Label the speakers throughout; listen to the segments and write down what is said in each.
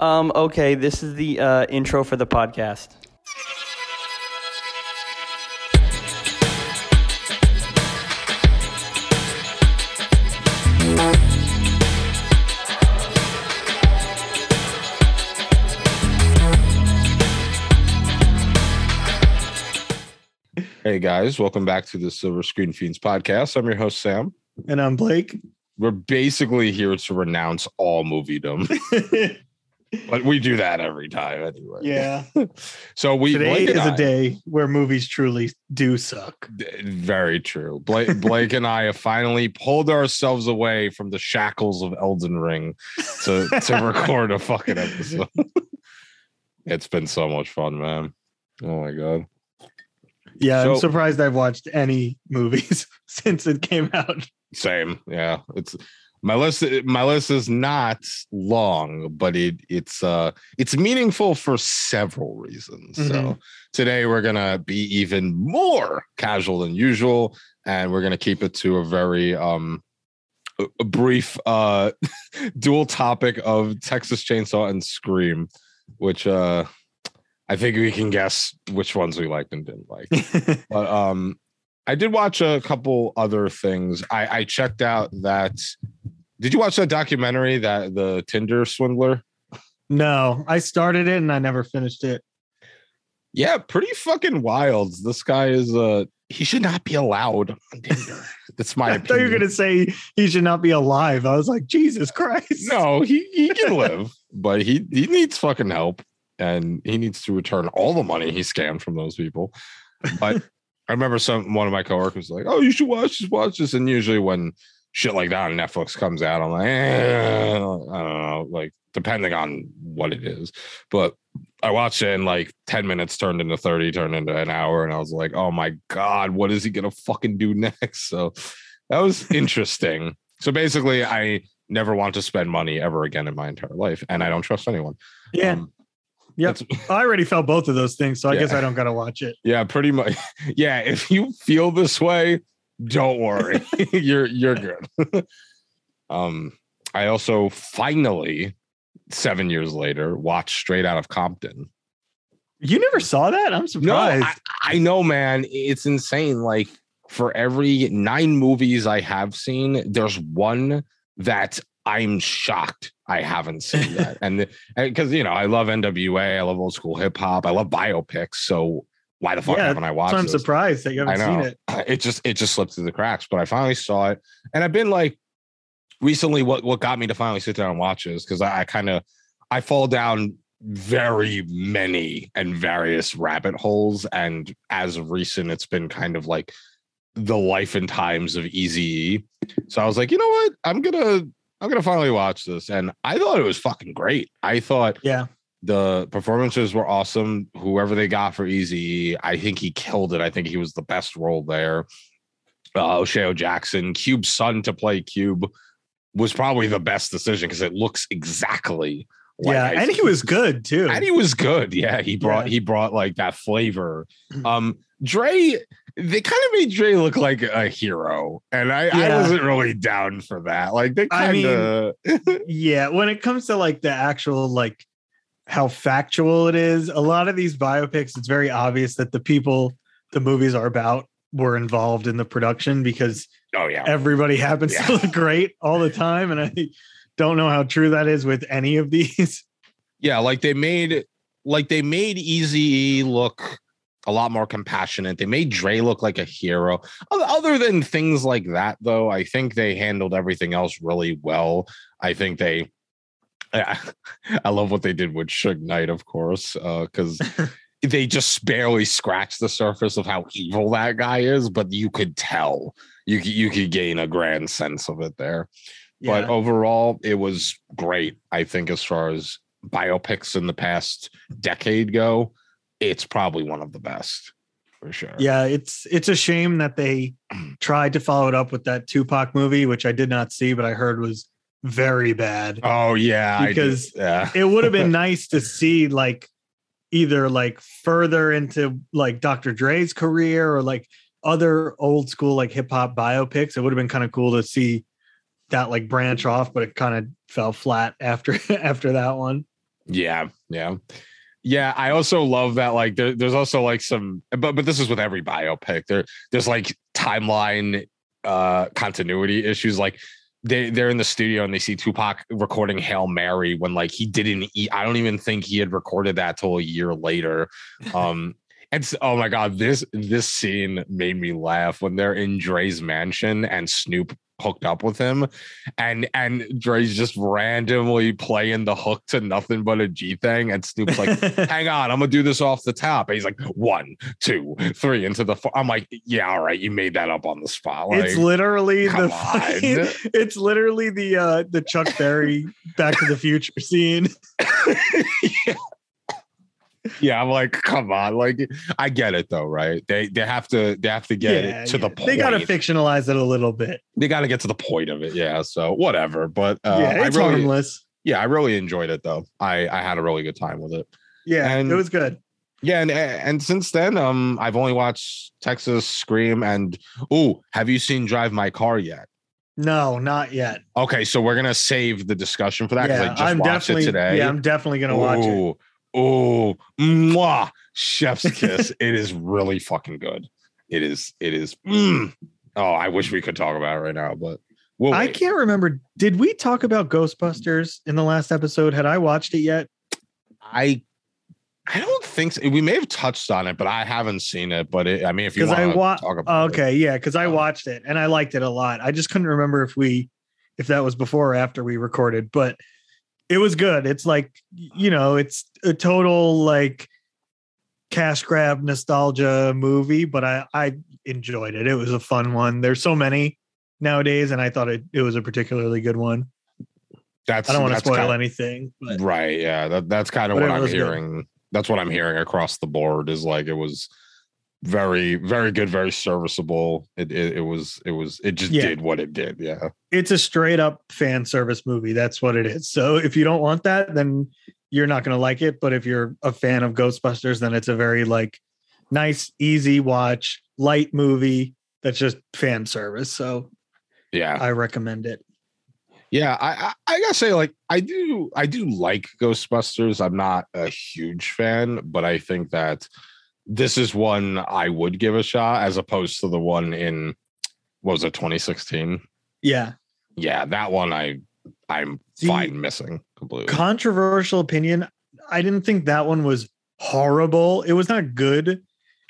Speaker 1: Um, okay, this is the uh, intro for the podcast.
Speaker 2: Hey guys, welcome back to the Silver Screen Fiends podcast. I'm your host Sam.
Speaker 3: And I'm Blake.
Speaker 2: We're basically here to renounce all moviedom, but we do that every time anyway.
Speaker 3: yeah.
Speaker 2: So we
Speaker 3: Today
Speaker 2: Blake
Speaker 3: is a
Speaker 2: I-
Speaker 3: day where movies truly do suck.
Speaker 2: Very true. Blake, Blake and I have finally pulled ourselves away from the shackles of Elden Ring to to record a fucking episode. it's been so much fun, man. Oh my god.
Speaker 3: Yeah,
Speaker 2: So-
Speaker 3: I'm surprised I've watched any movies since it came out.
Speaker 2: Same. Yeah. It's my list my list is not long, but it it's uh it's meaningful for several reasons. So
Speaker 3: Mhm.
Speaker 2: today we're gonna be even more casual than usual, and we're gonna keep it to a very um a a brief uh dual topic of Texas Chainsaw and Scream, which uh I think we can guess which ones we liked and didn't like. But um, I did watch a couple other things. I, I checked out that. Did you watch that documentary that the Tinder swindler?
Speaker 3: no, I started it and I never finished it.
Speaker 2: Yeah, pretty fucking wild. This guy is uh he should not be allowed on Tinder. That's my
Speaker 3: I
Speaker 2: opinion.
Speaker 3: thought you were gonna say he should not be alive. I was like, Jesus Christ.
Speaker 2: No, he he can live, but he he needs fucking help, and he needs to return all the money he scammed from those people. But I remember some one of my coworkers was like, "Oh, you should watch this, watch this." And usually when shit like that on Netflix comes out, I'm like, eh, I don't know, like depending on what it is. But I watched it and like 10 minutes turned into 30, turned into an hour, and I was like, oh my God, what is he gonna fucking do next? So that was interesting. so basically, I never want to spend money ever again in my entire life, and I don't trust anyone.
Speaker 3: Yeah,
Speaker 2: Um,
Speaker 3: Yep. I already felt both of those things, so I
Speaker 2: Yeah.
Speaker 3: guess I don't gotta watch it.
Speaker 2: yeah, pretty much. Yeah, if you feel this way, don't worry. you're you're good. um, I also finally, seven years later, watched Straight Out of Compton.
Speaker 3: You never saw that? I'm
Speaker 2: No,
Speaker 3: surprised.
Speaker 2: I, I know, man. It's insane. Like for every nine movies I have seen, there's one that I'm shocked I haven't seen that. and because you know, I love NWA, I love old school hip hop, I love biopics. So why the fuck
Speaker 3: Yeah,
Speaker 2: haven't I
Speaker 3: so
Speaker 2: watched
Speaker 3: I'm
Speaker 2: this?
Speaker 3: surprised that you haven't seen it.
Speaker 2: It just it just slipped through the cracks, but I finally saw it. And I've been like recently what what got me to finally sit down and watch is because I, I kind of I fall down very many and various rabbit holes. And as of recent, it's been kind of like the life and times of Eazy. So I was like, you know what? I'm gonna I'm gonna finally watch this. And I thought it was fucking great. I thought
Speaker 3: Yeah.
Speaker 2: the performances were awesome. Whoever they got for Eazy, I think he killed it. I think he was the best role there. Uh, O'Shea Jackson, Cube's son to play Cube was probably the best decision because it looks exactly like
Speaker 3: yeah,
Speaker 2: Ice
Speaker 3: and he was good too.
Speaker 2: and he was good. Yeah, he brought
Speaker 3: Yeah.
Speaker 2: he brought like that flavor. Um, Dre, they kind of made Dre look like a hero, and I, I wasn't really down for that. Like they kind of
Speaker 3: yeah, when it comes to like the actual like how factual it is, a lot of these biopics, it's very obvious that the people the movies are about were involved in the production because
Speaker 2: oh yeah,
Speaker 3: everybody happens
Speaker 2: Yeah.
Speaker 3: to look great all the time. And I don't know how true that is with any of these.
Speaker 2: yeah like they made like they made Eazy look a lot more compassionate. They made dre look like a hero. Other than things like that though i think they handled everything else really well. I think they I, I love what they did with Suge Knight, of course, uh, because they just barely scratched the surface of how evil that guy is, but you could tell. You you could gain a grand sense of it there. But overall it was great i think as far as biopics in the past decade go it's probably one of the best for sure
Speaker 3: yeah, it's it's a shame that they tried to follow it up with that Tupac movie, which I did not see, but I heard was very bad.
Speaker 2: oh yeah
Speaker 3: Because
Speaker 2: yeah
Speaker 3: it would have been nice to see like either like further into like Dr. Dre's career or like other old school like hip hop biopics. It would have been kind of cool to see that like branch off, but it kind of fell flat after after that one.
Speaker 2: Yeah, yeah. Yeah, I also love that. Like, there, there's also like some, but but this is with every biopic. There, there's like timeline uh continuity issues. Like, they they're in the studio and they see Tupac recording Hail Mary when like he didn't eat. I don't even think he had recorded that till a year later. Um, and oh my god, this this scene made me laugh when they're in Dre's mansion and Snoop hooked up with him and and Dre's just randomly playing the hook to nothing but a G thing and Snoop's like hang on I'm gonna do this off the top and he's like one two three into the four. I'm like yeah all right you made that up on the spot like
Speaker 3: it's literally the fucking, it's literally the uh the Chuck Berry Back to the Future scene.
Speaker 2: yeah. Yeah I'm like come on like I get it though right they they have to they have to get
Speaker 3: Yeah,
Speaker 2: it to the point
Speaker 3: They gotta fictionalize it a little bit.
Speaker 2: they got to get to the point of it yeah so whatever but uh,
Speaker 3: yeah, it's
Speaker 2: I really
Speaker 3: harmless.
Speaker 2: yeah I really enjoyed it though I I had a really good time with it
Speaker 3: Yeah,
Speaker 2: and-
Speaker 3: it was good.
Speaker 2: Yeah, and and since then, um, I've only watched Texas Scream and oh, have you seen Drive My Car yet?
Speaker 3: No, not yet.
Speaker 2: Okay, so we're gonna save the discussion for that because I just
Speaker 3: I'm
Speaker 2: watched it today.
Speaker 3: yeah, I'm definitely gonna watch it.
Speaker 2: Oh, mwah, chef's kiss. it is really fucking good. It is. It is. mm. Oh, I wish we could talk about it right now, but we'll
Speaker 3: I can't remember. Did we talk about Ghostbusters in the last episode? Had I watched it yet?
Speaker 2: I. I don't think so. we may have touched on it, but I haven't seen it. But it, I mean, if you want
Speaker 3: I
Speaker 2: to
Speaker 3: wa-
Speaker 2: talk about it.
Speaker 3: Okay, yeah, because I
Speaker 2: Um,
Speaker 3: watched it and I liked it a lot. I just couldn't remember if we if that was before or after we recorded, but it was good. It's like you know, it's a total like cash grab nostalgia movie, but I I enjoyed it. It was a fun one. There's so many nowadays, and I thought it, it was a particularly good one.
Speaker 2: that's
Speaker 3: I don't want to spoil
Speaker 2: kind-
Speaker 3: anything, but
Speaker 2: Right. Yeah. That, that's kind of what I'm
Speaker 3: was good.
Speaker 2: hearing. That's what I'm hearing across the board is like it was very, very good, very serviceable. It it, it was it was it just
Speaker 3: Yeah.
Speaker 2: did what it did. Yeah.
Speaker 3: it's a straight up fan service movie. That's what it is. So if you don't want that, then you're not going to like it. But if you're a fan of Ghostbusters, then it's a very like nice, easy watch, light movie that's just fan service. So
Speaker 2: Yeah.
Speaker 3: I recommend it.
Speaker 2: Yeah. I, I I gotta say, like, I do I do like Ghostbusters. I'm not a huge fan, but I think that this is one I would give a shot as opposed to the one in what was it, 2016?
Speaker 3: Yeah.
Speaker 2: Yeah, that one I I'm fine missing completely.
Speaker 3: Controversial opinion. I didn't think that one was horrible. It was not good,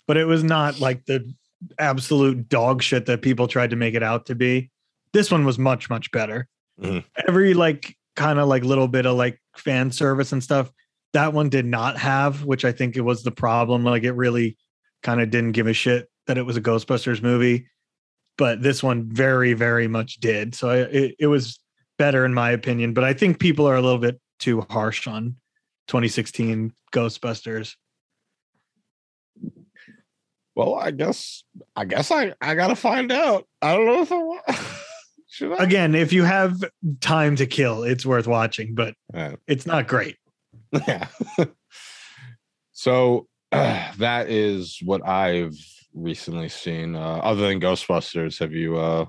Speaker 3: but it was not like the absolute dog shit that people tried to make it out to be. This one was much, much better.
Speaker 2: Mhm.
Speaker 3: Every like kind of like little bit of like fan service and stuff, that one did not have, which I think it was the problem. Like it really kind of didn't give a shit that it was a Ghostbusters movie. But this one very, very much did. So I, it, it was better in my opinion. But I think people are a little bit too harsh on 2016 Ghostbusters.
Speaker 2: Well, I guess I guess I I gotta find out. I don't know if I want. Should I?
Speaker 3: Again, if you have time to kill, it's worth watching, but
Speaker 2: Yeah.
Speaker 3: it's not great.
Speaker 2: Yeah. so uh, that is what I've recently seen. Uh, other than Ghostbusters, have you uh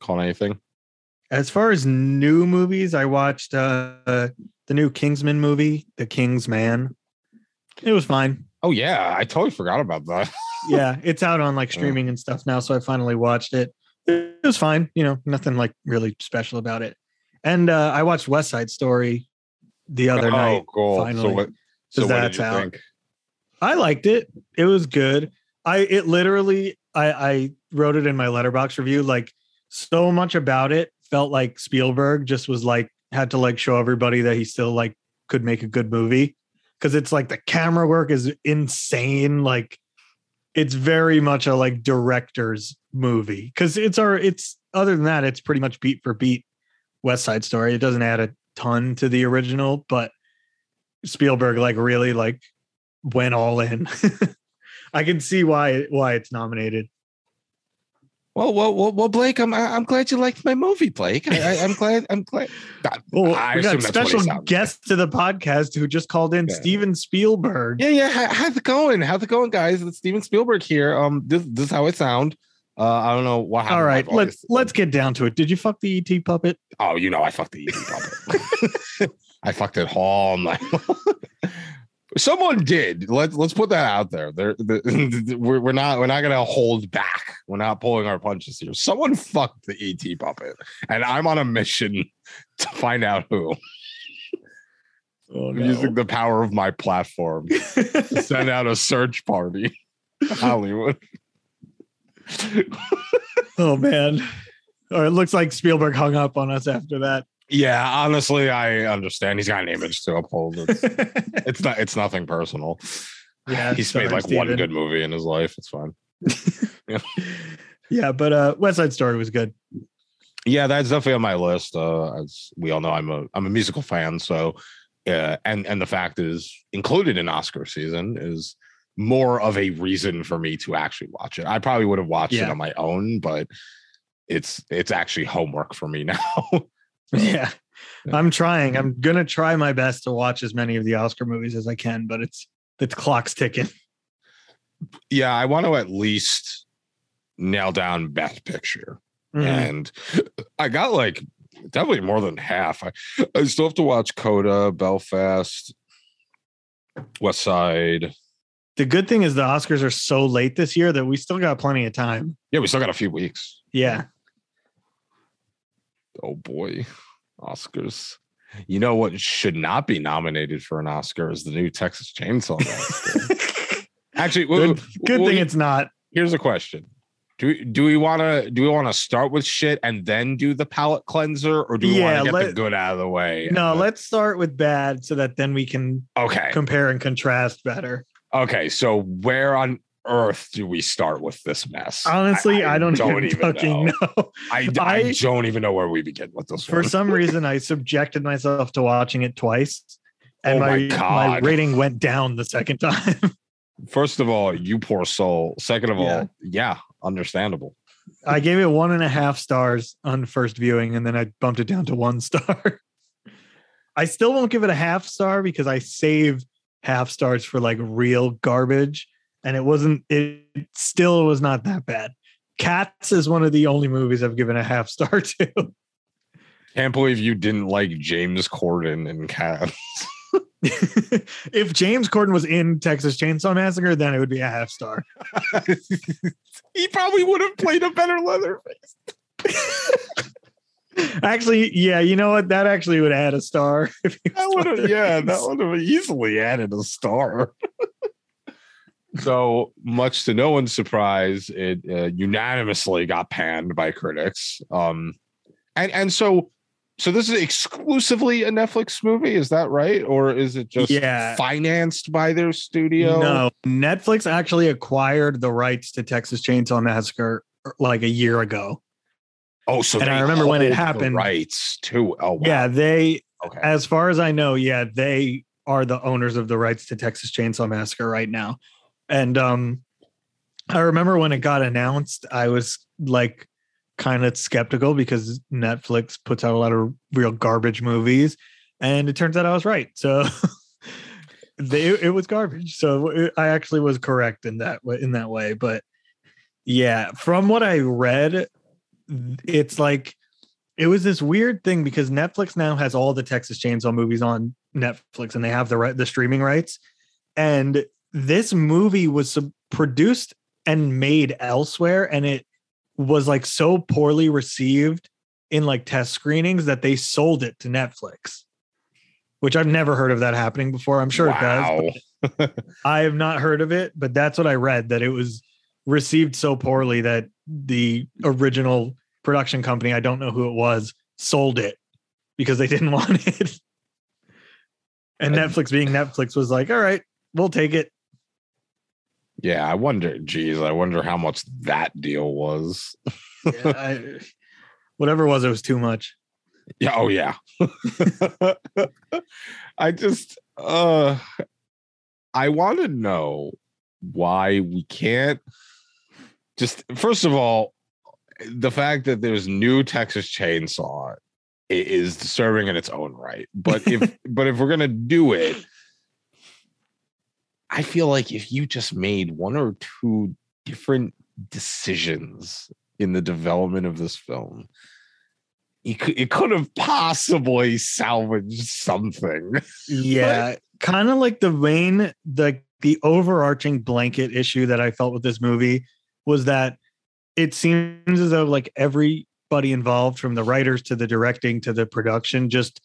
Speaker 2: caught anything?
Speaker 3: As far as new movies, I watched uh, the new Kingsman movie, The King's Man. It was fine.
Speaker 2: Oh yeah, I totally forgot about that.
Speaker 3: Yeah, it's out on like streaming and stuff now, so I finally watched it. It was fine, you know, nothing like really special about it. And uh, I watched West Side Story the other
Speaker 2: oh,
Speaker 3: night.
Speaker 2: cool.
Speaker 3: finally,
Speaker 2: so what? So
Speaker 3: that's out.
Speaker 2: think?
Speaker 3: I liked it. It was good. I it literally I I wrote it in my Letterboxd review. Like so much about it felt like Spielberg just was like had to like show everybody that he still like could make a good movie because it's like the camera work is insane. Like it's very much a like director's movie because it's our it's other than that it's pretty much beat for beat West Side Story. It doesn't add a ton to the original, but Spielberg like really like went all in. I can see why why it's nominated.
Speaker 2: Well, well, well, well, Blake, I'm I'm glad you liked my movie, Blake. I, I, I'm glad. I'm glad. God,
Speaker 3: Well,
Speaker 2: I
Speaker 3: we got
Speaker 2: assume that's what he
Speaker 3: special guest to the podcast who just called in
Speaker 2: Yeah.
Speaker 3: Steven Spielberg.
Speaker 2: Yeah, yeah. How, how's it going? How's it going, guys? It's Steven Spielberg here. Um, this this is how it sound. Uh, I don't know what happened.
Speaker 3: All
Speaker 2: to my
Speaker 3: right, let's let's get down to it. Did you fuck the ET puppet?
Speaker 2: Oh, you know, I fucked the ET puppet. I fucked it all night. Someone did. Let's let's put that out there. There, the, we're, we're not we're not gonna hold back. We're not pulling our punches here. Someone fucked the ET puppet, and I'm on a mission to find out who.
Speaker 3: Oh,
Speaker 2: I'm using the power of my platform to send out a search party. Hollywood.
Speaker 3: oh man. Or it looks like Spielberg hung up on us after that.
Speaker 2: Yeah, honestly, I understand. He's got an image to uphold. It's, it's not. It's nothing personal.
Speaker 3: Yeah,
Speaker 2: he's made like one good movie in his life. It's fine.
Speaker 3: yeah, but uh West Side Story was good.
Speaker 2: Yeah, that's definitely on my list. Uh, as we all know, I'm a I'm a musical fan. So, uh, and and the fact is, included in Oscar season is more of a reason for me to actually watch it. I probably would have watched it on my own, but it's it's actually homework for me now.
Speaker 3: Yeah.
Speaker 2: Yeah.
Speaker 3: I'm trying. I'm gonna try my best to watch as many of the Oscar movies as I can, but it's the clock's ticking.
Speaker 2: yeah, I want to at least nail down Best Picture.
Speaker 3: Mhm.
Speaker 2: and I got like definitely more than half. I, I still have to watch Coda, Belfast, West Side.
Speaker 3: The good thing is the Oscars are so late this year that we still got plenty of time.
Speaker 2: Yeah, we still got a few weeks.
Speaker 3: Yeah.
Speaker 2: Oh boy, Oscars. You know what should not be nominated for an Oscar is the new Texas Chainsaw Massacre. Actually,
Speaker 3: good good
Speaker 2: well,
Speaker 3: thing it's not.
Speaker 2: here's a question. Do we, do we want to do we want to start with shit and then do the palate cleanser or do we
Speaker 3: Yeah,
Speaker 2: want to get the good out of the way?
Speaker 3: No,
Speaker 2: then-
Speaker 3: let's start with bad so that then we can
Speaker 2: okay.
Speaker 3: compare and contrast better.
Speaker 2: Okay, so where on earth do we start with this mess?
Speaker 3: Honestly, I, don't, even, fucking know.
Speaker 2: I, I,
Speaker 3: I-
Speaker 2: don't even know where we begin with this
Speaker 3: For
Speaker 2: one.
Speaker 3: some reason, I subjected myself to watching it twice, and
Speaker 2: Oh my
Speaker 3: my my rating went down the second time.
Speaker 2: First of all, you poor soul. Second of
Speaker 3: Yeah.
Speaker 2: all, yeah, understandable.
Speaker 3: I gave it one and a half stars on first viewing, and then I bumped it down to one star. I still won't give it a half star because I save half stars for like real garbage, and it wasn't. It still was not that bad. Cats is one of the only movies I've given a half star to.
Speaker 2: Can't believe you didn't like James Corden in Cats.
Speaker 3: if James Corden was in Texas Chainsaw Massacre, then it would be a half star.
Speaker 2: he probably would have played a better Leatherface.
Speaker 3: Actually, yeah, you know what? That actually would add a star. if
Speaker 2: That would have, yeah, that would have easily added a star. so much to no one's surprise, it uh, unanimously got panned by critics. Um, and and so so this is exclusively a Netflix movie, is that right, or is it just
Speaker 3: Yeah.
Speaker 2: financed by their studio?
Speaker 3: No, Netflix actually acquired the rights to Texas Chainsaw Massacre er, like a year ago.
Speaker 2: Oh, so
Speaker 3: And
Speaker 2: they
Speaker 3: I remember when it happened.
Speaker 2: rights too. Oh, wow.
Speaker 3: Yeah, they,
Speaker 2: Okay.
Speaker 3: as far as I know, yeah, they are the owners of the rights to Texas Chainsaw Massacre right now. And um, I remember when it got announced, I was like kind of skeptical because Netflix puts out a lot of real garbage movies, and it turns out I was right. So. They, it was garbage, so it, I actually was correct in that. In that way, but yeah, from what I read, it's like it was this weird thing because Netflix now has all the Texas Chainsaw movies on Netflix and they have the the streaming rights. And this movie was produced and made elsewhere and it was like so poorly received in like test screenings that they sold it to Netflix. Which I've never heard of that happening before. I'm sure it does. I have not heard of it, but that's what I read that it was received so poorly that the original production company, I don't know who it was, sold it because they didn't want it. And Netflix being Netflix was like, all right, we'll take it.
Speaker 2: Yeah, I wonder. Geez, I wonder how much that deal was.
Speaker 3: Yeah, I- whatever it was, it was too much.
Speaker 2: Yeah. Oh, yeah. I just, uh, I want to know why we can't just, first of all, the fact that there's new Texas Chainsaw is disturbing in its own right. But if, but if we're going to do it, I feel like if you just made one or two different decisions in the development of this film, it could, it could have possibly salvaged something.
Speaker 3: Yeah, kind of like the vein, the the overarching blanket issue that I felt with this movie was that it seems as though like everybody involved, from the writers to the directing to the production, just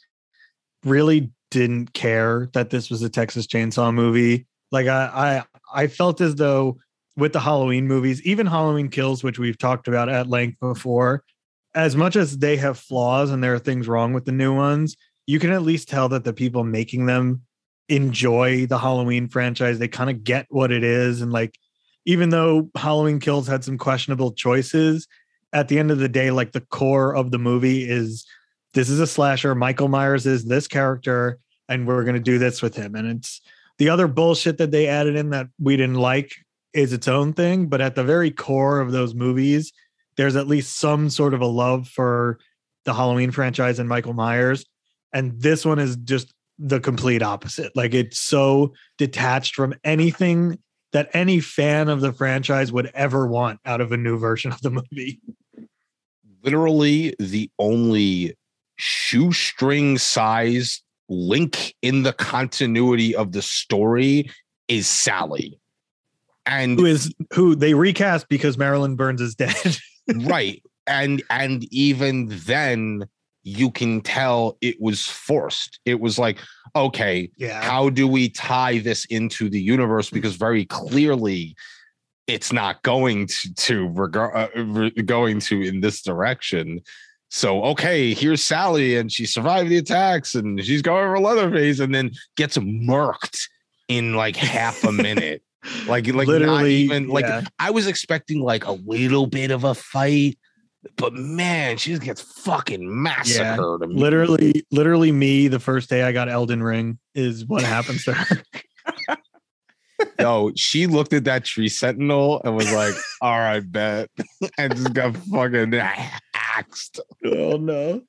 Speaker 3: really didn't care that this was a Texas Chainsaw movie. Like I I I felt as though with the Halloween movies, even Halloween Kills, which we've talked about at length before, as much as they have flaws and there are things wrong with the new ones, you can at least tell that the people making them enjoy the Halloween franchise. They kind of get what it is. And like, even though Halloween Kills had some questionable choices, at the end of the day, like the core of the movie is this is a slasher. Michael Myers is this character, and we're going to do this with him. And it's the other bullshit that they added in that we didn't like is its own thing. But at the very core of those movies, there's at least some sort of a love for the Halloween franchise and Michael Myers. And this one is just the complete opposite. Like it's so detached from anything that any fan of the franchise would ever want out of a new version of the movie.
Speaker 2: Literally, the only shoestring size link in the continuity of the story is Sally. And
Speaker 3: who is who they recast because Marilyn Burns is dead.
Speaker 2: right. And and even then you can tell it was forced. It was like, okay,
Speaker 3: yeah.
Speaker 2: how do we tie this into the universe? Because very clearly, it's not going to to regard uh, going to in this direction. So okay, here's Sally, and she survived the attacks, and she's going for Leatherface, and then gets murked in like half a minute. like like
Speaker 3: Literally,
Speaker 2: not even like
Speaker 3: yeah.
Speaker 2: I was expecting like a little bit of a fight, but man, she just gets fucking massacred. immediately.
Speaker 3: literally, literally me the first day I got Elden Ring is what happens to her.
Speaker 2: Yo, she looked at that tree sentinel and was like, "All right, bet," and just got fucking axed.
Speaker 3: oh no.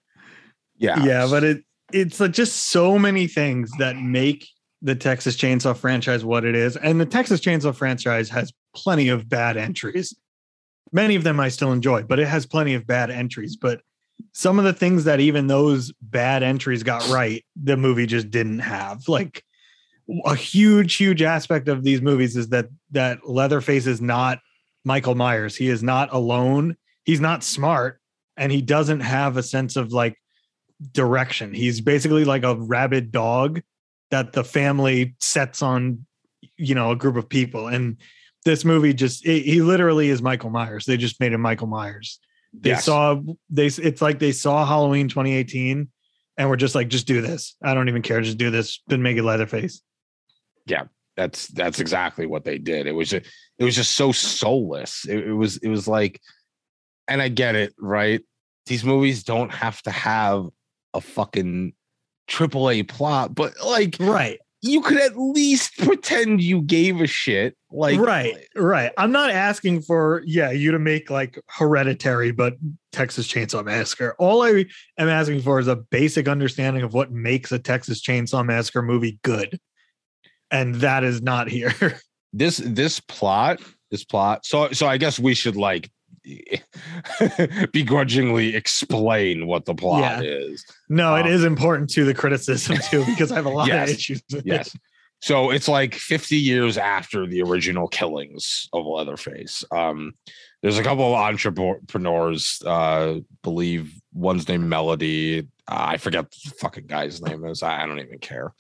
Speaker 2: Yeah,
Speaker 3: yeah but it it's like just so many things that make the texas chainsaw franchise what it is and the texas chainsaw franchise has plenty of bad entries many of them i still enjoy but it has plenty of bad entries but some of the things that even those bad entries got right the movie just didn't have like a huge huge aspect of these movies is that that leatherface is not michael myers he is not alone he's not smart and he doesn't have a sense of like direction. He's basically like a rabid dog that the family sets on, you know, a group of people. And this movie just it, he literally is Michael Myers. They just made him Michael Myers. They
Speaker 2: Yes.
Speaker 3: saw they it's like they saw Halloween 2018 and we're just like just do this. I don't even care just do this. Then make it Leatherface.
Speaker 2: Yeah, that's that's exactly what they did. It was just, it was just so soulless. It, it was it was like, and I get it, right? These movies don't have to have a fucking triple A plot, but like
Speaker 3: Right.
Speaker 2: You could at least pretend you gave a shit. Like
Speaker 3: right, right. I'm not asking for yeah you to make like Hereditary, but Texas Chainsaw Massacre. All I am asking for is a basic understanding of what makes a Texas Chainsaw Massacre movie good, and that is not here.
Speaker 2: this this plot this plot so so i guess we should like begrudgingly explain what the plot is.
Speaker 3: No, it
Speaker 2: Um,
Speaker 3: is important to the criticism too because I have a lot
Speaker 2: Yes,
Speaker 3: of issues. With
Speaker 2: yes. So it's like 50 years after the original killings of leatherface. Um there's a couple of entrepreneurs uh believe one's named melody. Uh, i forget the fucking guy's name is. I, I don't even care.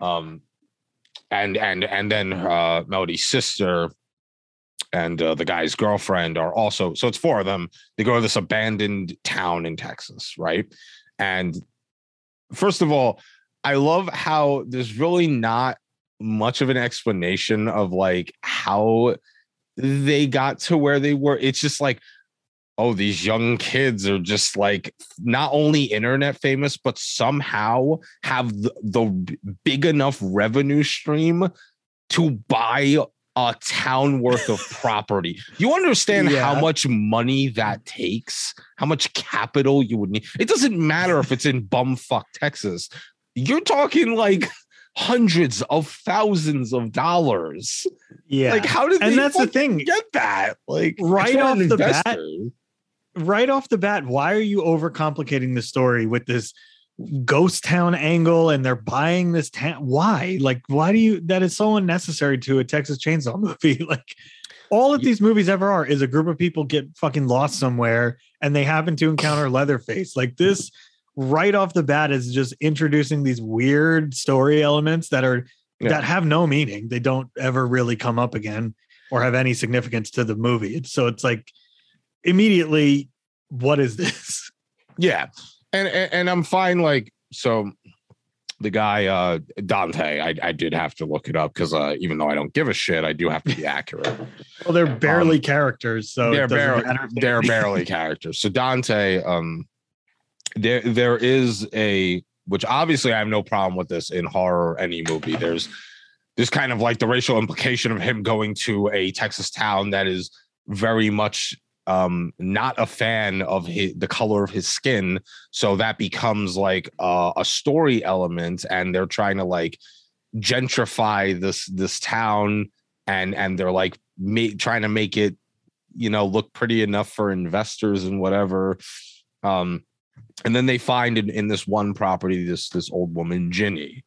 Speaker 2: Um and and and then uh melody's sister and uh, the guy's girlfriend are also so it's four of them. They go to this abandoned town in texas right? And first of all i love how there's really not much of an explanation of like how they got to where they were. It's just like oh these young kids are just like not only internet famous but somehow have the, the big enough revenue stream to buy a town worth of property. You understand how much money that takes, how much capital you would need. It doesn't matter if it's in bumfuck Texas. You're talking like hundreds of thousands of dollars.
Speaker 3: Yeah,
Speaker 2: Like, how did
Speaker 3: and that's the thing.
Speaker 2: get that? Like,
Speaker 3: Right off the bat, right off the bat, why are you overcomplicating the story with this ghost town angle and they're buying this town? Why? Like, why do you that is so unnecessary to a Texas chainsaw movie? like all of these movies ever are is a group of people get fucking lost somewhere and they happen to encounter Leatherface. Like this right off the bat is just introducing these weird story elements that are
Speaker 2: Yeah.
Speaker 3: that have no meaning. They don't ever really come up again or have any significance to the movie. So it's like immediately, what is this?
Speaker 2: Yeah, and and, and I'm fine. Like so, the guy uh Dante, I I did have to look it up because uh even though I don't give a shit, I do have to be accurate.
Speaker 3: Well, they're barely characters, so
Speaker 2: they're barely
Speaker 3: they-
Speaker 2: they're barely characters. So Dante, um, there there is a which obviously I have no problem with this in horror any movie. There's this kind of like the racial implication of him going to a Texas town that is very much um not a fan of his, the color of his skin. So that becomes like a, story element and they're trying to like gentrify this this town and and they're like ma- trying to make it you know look pretty enough for investors and whatever. Um and then they find in, in this one property this this old woman ginny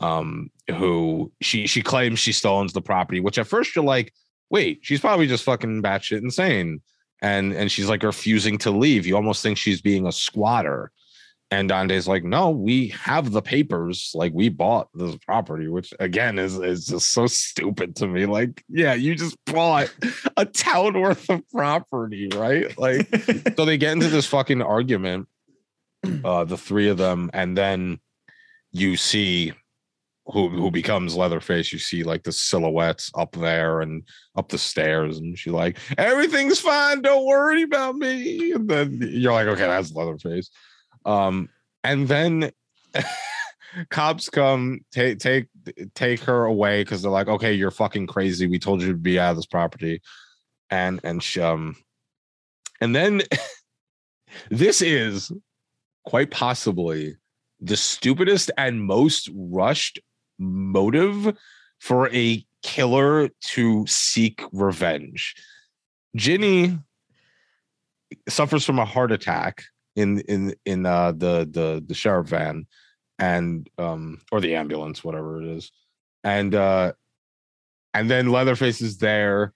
Speaker 2: um who she she claims she still owns the property which at first you're like wait she's probably just fucking batshit insane and and she's like refusing to leave you almost think she's being a squatter and Dante's like, no, we have the papers. Like we bought this property, which again is is just so stupid to me. Like, yeah, you just bought a town worth of property, right? Like, so they get into this fucking argument, uh, the three of them, and then you see who who becomes Leatherface. You see like the silhouettes up there and up the stairs, and she's like, everything's fine, don't worry about me. And then you're like, okay, that's Leatherface. Um, and then cops come take take take her away because they're like, okay, you're fucking crazy. We told you to be out of this property, and and she, um, and then this is quite possibly the stupidest and most rushed motive for a killer to seek revenge. Ginny suffers from a heart attack in in in uh the the the sheriff van and um or the ambulance whatever it is. And uh and then leatherface is there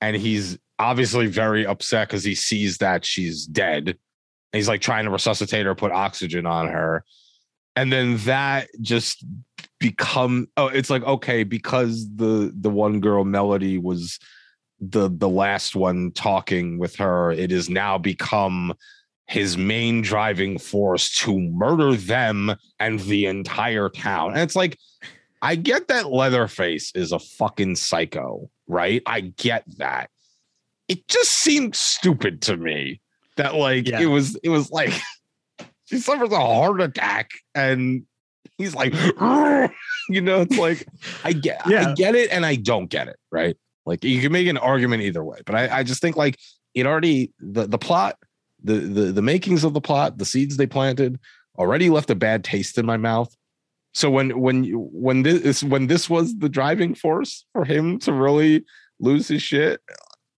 Speaker 2: and he's obviously very upset because he sees that she's dead. And he's like trying to resuscitate her put oxygen on her and then that just become oh it's like okay because the the one girl melody was the the last one talking with her it has now become his main driving force to murder them and the entire town. And it's like, I get that Leatherface is a fucking psycho, right? I get that. It just seemed stupid to me that like
Speaker 3: Yeah.
Speaker 2: it was it was like she suffers a heart attack and he's like you know it's like I get I get it and I don't get it, right? Like you can make an argument either way, but I, I just think like it already the the plot the, the the makings of the plot, the seeds they planted, already left a bad taste in my mouth. So when when when this when this was the driving force for him to really lose his shit,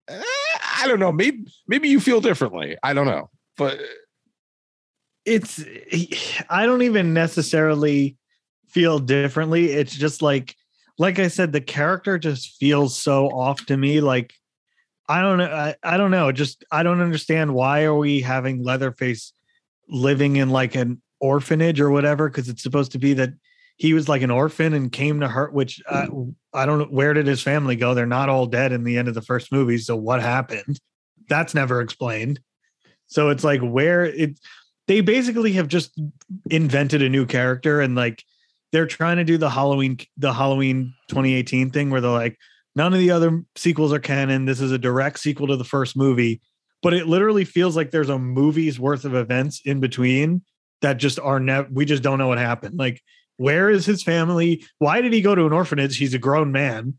Speaker 2: eh, I don't know. Maybe maybe you feel differently. I don't know, but
Speaker 3: it's I don't even necessarily feel differently. It's just like like I said, the character just feels so off to me. Like I don't know. I, I don't know. Just I don't understand why are we having Leatherface living in like an orphanage or whatever? Because it's supposed to be that he was like an orphan and came to her. Which I, I don't know. Where did his family go? They're not all dead in the end of the first movie. So what happened? That's never explained. So it's like where it they basically have just invented a new character and like they're trying to do the Halloween the Halloween 2018 thing where they're like none of the other sequels are canon. This is a direct sequel to the first movie. But it literally feels like there's a movie's worth of events in between that just are never we just don't know what happened. Like where is his family? Why did he go to an orphanage? He's a grown man.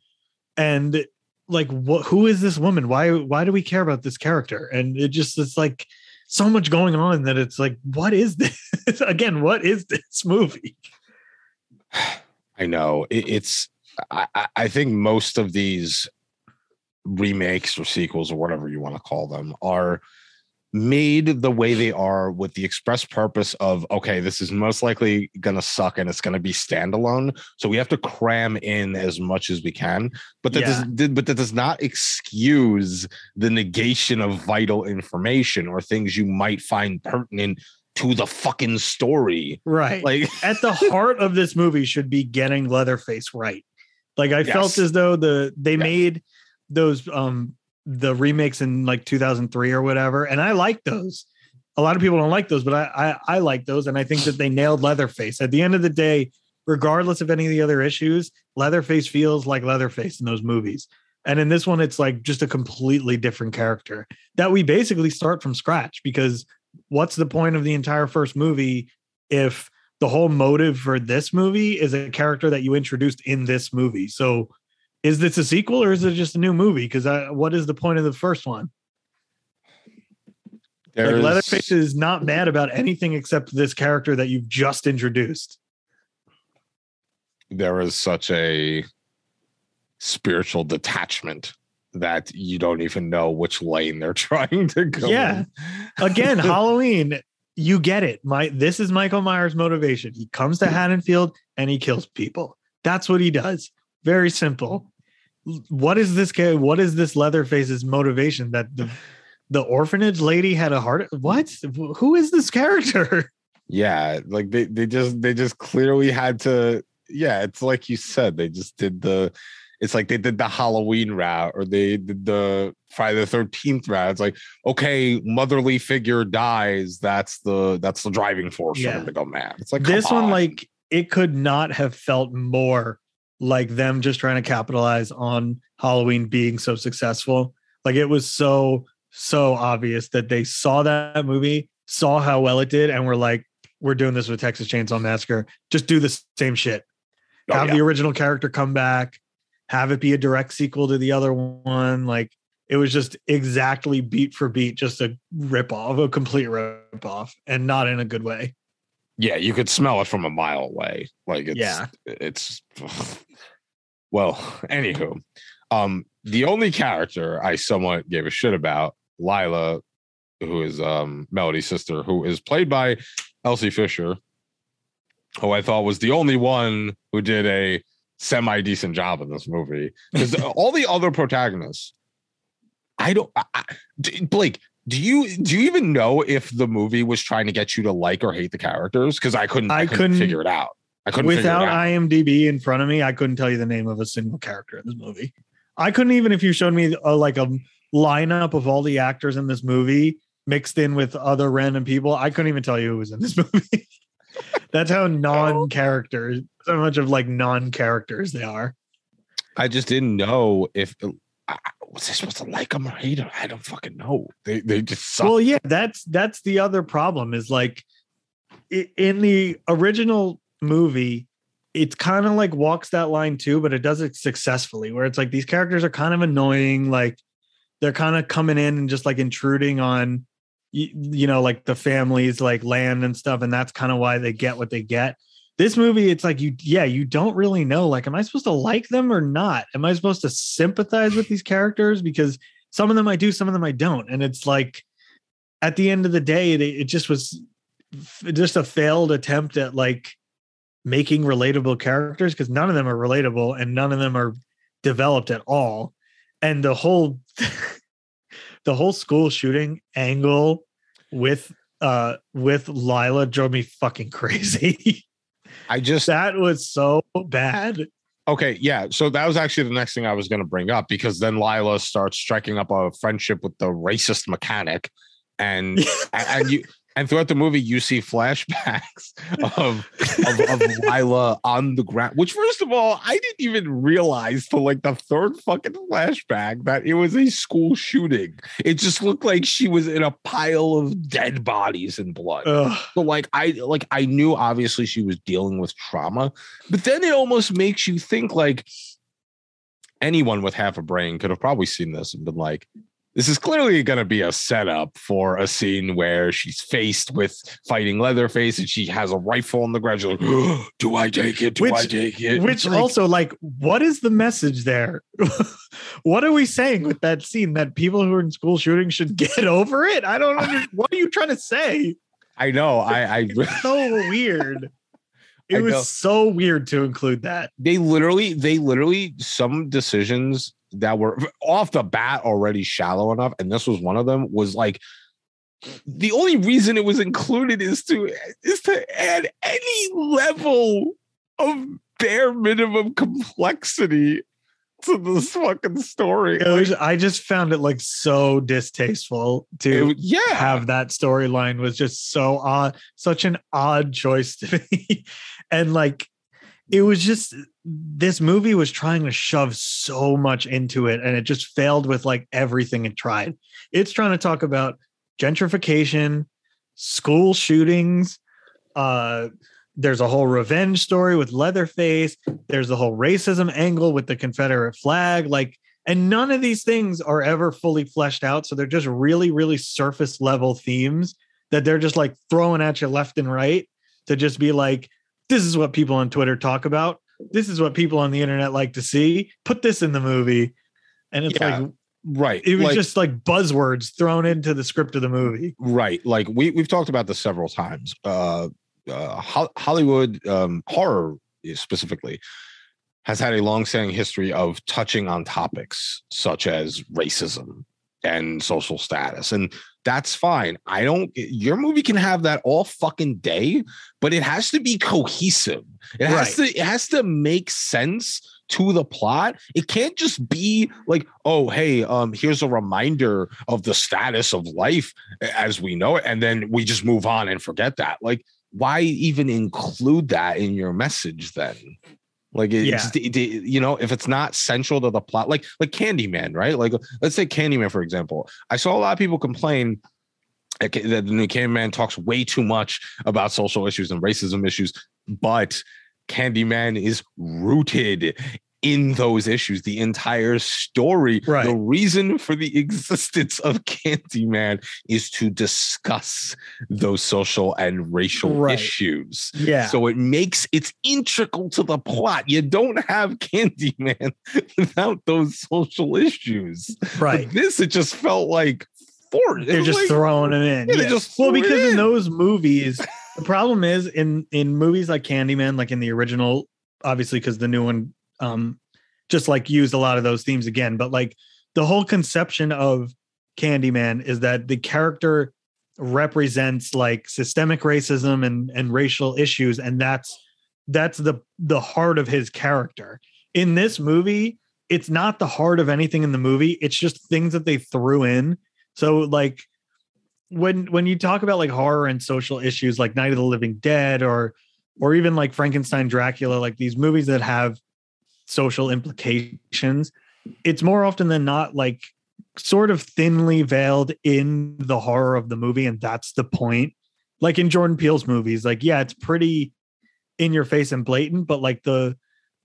Speaker 3: And like what who is this woman? Why why do we care about this character? And it just it's like so much going on that it's like what is this again what is this movie
Speaker 2: I know it, it's. I, I- I think most of these remakes or sequels or whatever you want to call them are made the way they are with the express purpose of okay this is most likely going to suck and it's going to be standalone so we have to cram in as much as we can but that
Speaker 3: Yeah.
Speaker 2: does but that does not excuse the negation of vital information or things you might find pertinent to the fucking story
Speaker 3: Right.
Speaker 2: like
Speaker 3: At the heart of this movie should be getting Leatherface right. Like I felt as though the they
Speaker 2: Yes.
Speaker 3: made those um the remakes in like 2003 or whatever, and I like those. A lot of people don't like those, but I, I I like those, and I think that they nailed Leatherface. At the end of the day, regardless of any of the other issues, Leatherface feels like Leatherface in those movies. And in this one, it's like just a completely different character that we basically start from scratch because what's the point of the entire first movie if the whole motive for this movie is a character that you introduced in this movie? So is this a sequel or is it just a new movie? Because what is the point of the first one? Like Leatherface is not mad about anything except this character that you've just introduced.
Speaker 2: there is such a spiritual detachment that you don't even know which lane they're trying to go.
Speaker 3: Yeah. Again, Halloween, you get it. My this is Michael Myers' motivation. He comes to Haddonfield and he kills people. That's what he does. Very simple. What is this guy? What is this Leatherface's motivation? That the the orphanage lady had a heart. What? Who is this character?
Speaker 2: yeah, like they they just they just clearly had to. Yeah, it's like you said. They just did the. It's like they did the Halloween route, or they did the Friday the Thirteenth route. It's like okay, motherly figure dies. That's the that's the driving force for
Speaker 3: Yeah.
Speaker 2: them to go mad. It's like
Speaker 3: this
Speaker 2: come
Speaker 3: one, like, it could not have felt more like them just trying to capitalize on Halloween being so successful. Like it was so so obvious that they saw that movie, saw how well it did, and were like, "We're doing this with Texas Chainsaw Massacre. Just do the same shit.
Speaker 2: Oh,
Speaker 3: have
Speaker 2: yeah.
Speaker 3: the original character come back, have it be a direct sequel to the other one. Like it was just exactly beat for beat, just a rip off, a complete rip off, and not in a good way.
Speaker 2: yeah, you could smell it from a mile away. Like it's
Speaker 3: Yeah.
Speaker 2: it's well, anywho. Um, the only character I somewhat gave a shit about, Lila, who is um Melody's sister, who is played by Elsie Fisher, who I thought was the only one who did a semi-decent job in this movie. Because all the other protagonists, I don't I, I- Blake, do you do you even know if the movie was trying to get you to like or hate the characters? Because I couldn't I,
Speaker 3: I
Speaker 2: couldn't,
Speaker 3: couldn't-
Speaker 2: figure it out. I couldn't
Speaker 3: Without. IMDb in front of me, I couldn't tell you the name of a single character in this movie. I couldn't even if you showed me a, like a lineup of all the actors in this movie mixed in with other random people. I couldn't even tell you who was in this movie. That's how non-characters, so much of like non-characters they are.
Speaker 2: I just didn't know if I- I- was I supposed to like them or hate them. I don't fucking know. They they just suck.
Speaker 3: Well, yeah, that's that's the other problem is like in the original movie, it kind of like walks that line too, but it does it successfully. Where it's like these characters are kind of annoying, like they're kind of coming in and just like intruding on you, you know like the family's like land and stuff, and that's kind of why they get what they get. This movie, it's like you, yeah, you don't really know. Like, am I supposed to like them or not? Am I supposed to sympathize with these characters because some of them I do, some of them I don't, and it's like at the end of the day, it, it just was just a failed attempt at like making relatable characters because none of them are relatable and none of them are developed at all. And the whole the whole school shooting angle with uh with Lila drove me fucking crazy.
Speaker 2: I just
Speaker 3: that was so bad.
Speaker 2: okay, yeah. So that was actually the next thing I was going to bring up because then Lila starts striking up a friendship with the racist mechanic, and and, and you and throughout the movie you see flashbacks of of, of Lila on the ground. Which, first of all, I didn't even realize till like the third fucking flashback that it was a school shooting. It just looked like she was in a pile of dead bodies and blood.
Speaker 3: Ugh.
Speaker 2: So like I like I knew obviously she was dealing with trauma, but then it almost makes you think like anyone with half a brain could have probably seen this and been like, this is clearly going to be a setup for a scene where she's faced with fighting Leatherface and she has a rifle on the ground. She's like, "Oh, "Do I take it? Do
Speaker 3: Which-
Speaker 2: I take it?"
Speaker 3: Which
Speaker 2: like-
Speaker 3: also, like, what is the message there? what are we saying with that scene that people who are in school shooting should get over it? I don't understand. what are you trying to say?
Speaker 2: I know. I, I
Speaker 3: It's so weird. It was
Speaker 2: know.
Speaker 3: so weird to include that.
Speaker 2: they literally, they literally, some decisions that were off the bat already shallow enough, and this was one of them. Was like the only reason it was included is to is to add any level of bare minimum complexity to this fucking story.
Speaker 3: It was- I just found it like so distasteful to
Speaker 2: was- yeah,
Speaker 3: have that storyline was just so odd, such an odd choice to me. and like it was just this movie was trying to shove so much into it and it just failed with like everything it tried. It's trying to talk about gentrification, school shootings, uh there's a whole revenge story with Leatherface, there's the whole racism angle with the Confederate flag like and none of these things are ever fully fleshed out so they're just really really surface level themes that they're just like throwing at you left and right to just be like this is what people on twitter talk about this is what people on the internet like to see. Put this in the movie. And it's
Speaker 2: Yeah,
Speaker 3: like
Speaker 2: right.
Speaker 3: it was
Speaker 2: Like-
Speaker 3: just like buzzwords thrown into the script of the movie.
Speaker 2: Right. Like we we've talked about this several times. Uh uh Hol- hollywood um horror specifically has had a long-standing history of touching on topics such as racism and social status. And that's fine. I don't your movie can have that all fucking day but it has to be cohesive. It has
Speaker 3: Right.
Speaker 2: to it has to make sense to the plot. It can't just be like oh hey um here's a reminder of the status of life as we know it and then we just move on and forget that. Like why even include that in your message then like it's
Speaker 3: Yeah.
Speaker 2: you know if it's not central to the plot like like candyman right like let's say candyman for example i saw a lot of people complain that the new candyman talks way too much about social issues and racism issues but candyman is rooted in those issues the entire story
Speaker 3: Right.
Speaker 2: the reason for the existence of candyman is to discuss those social and racial
Speaker 3: Right.
Speaker 2: issues
Speaker 3: yeah
Speaker 2: so it makes it's integral to the plot. You don't have Candyman without those social issues.
Speaker 3: right
Speaker 2: But this it just felt like forced.
Speaker 3: They're just
Speaker 2: like-
Speaker 3: throwing it in
Speaker 2: Yeah, they
Speaker 3: Yeah.
Speaker 2: just
Speaker 3: well because in
Speaker 2: in.
Speaker 3: those movies the problem is in in movies like candyman like in the original obviously because the new one um just like used a lot of those themes again but like the whole conception of candyman is that the character represents like systemic racism and and racial issues and that's that's the the heart of his character. In this movie it's not the heart of anything in the movie it's just things that they threw in. So like when when you talk about like horror and social issues like night of the living dead or or even like frankenstein dracula like these movies that have social implications it's more often than not like sort of thinly veiled in the horror of the movie and that's the point. Like in jordan peele's movies like yeah it's pretty in your face and blatant but like the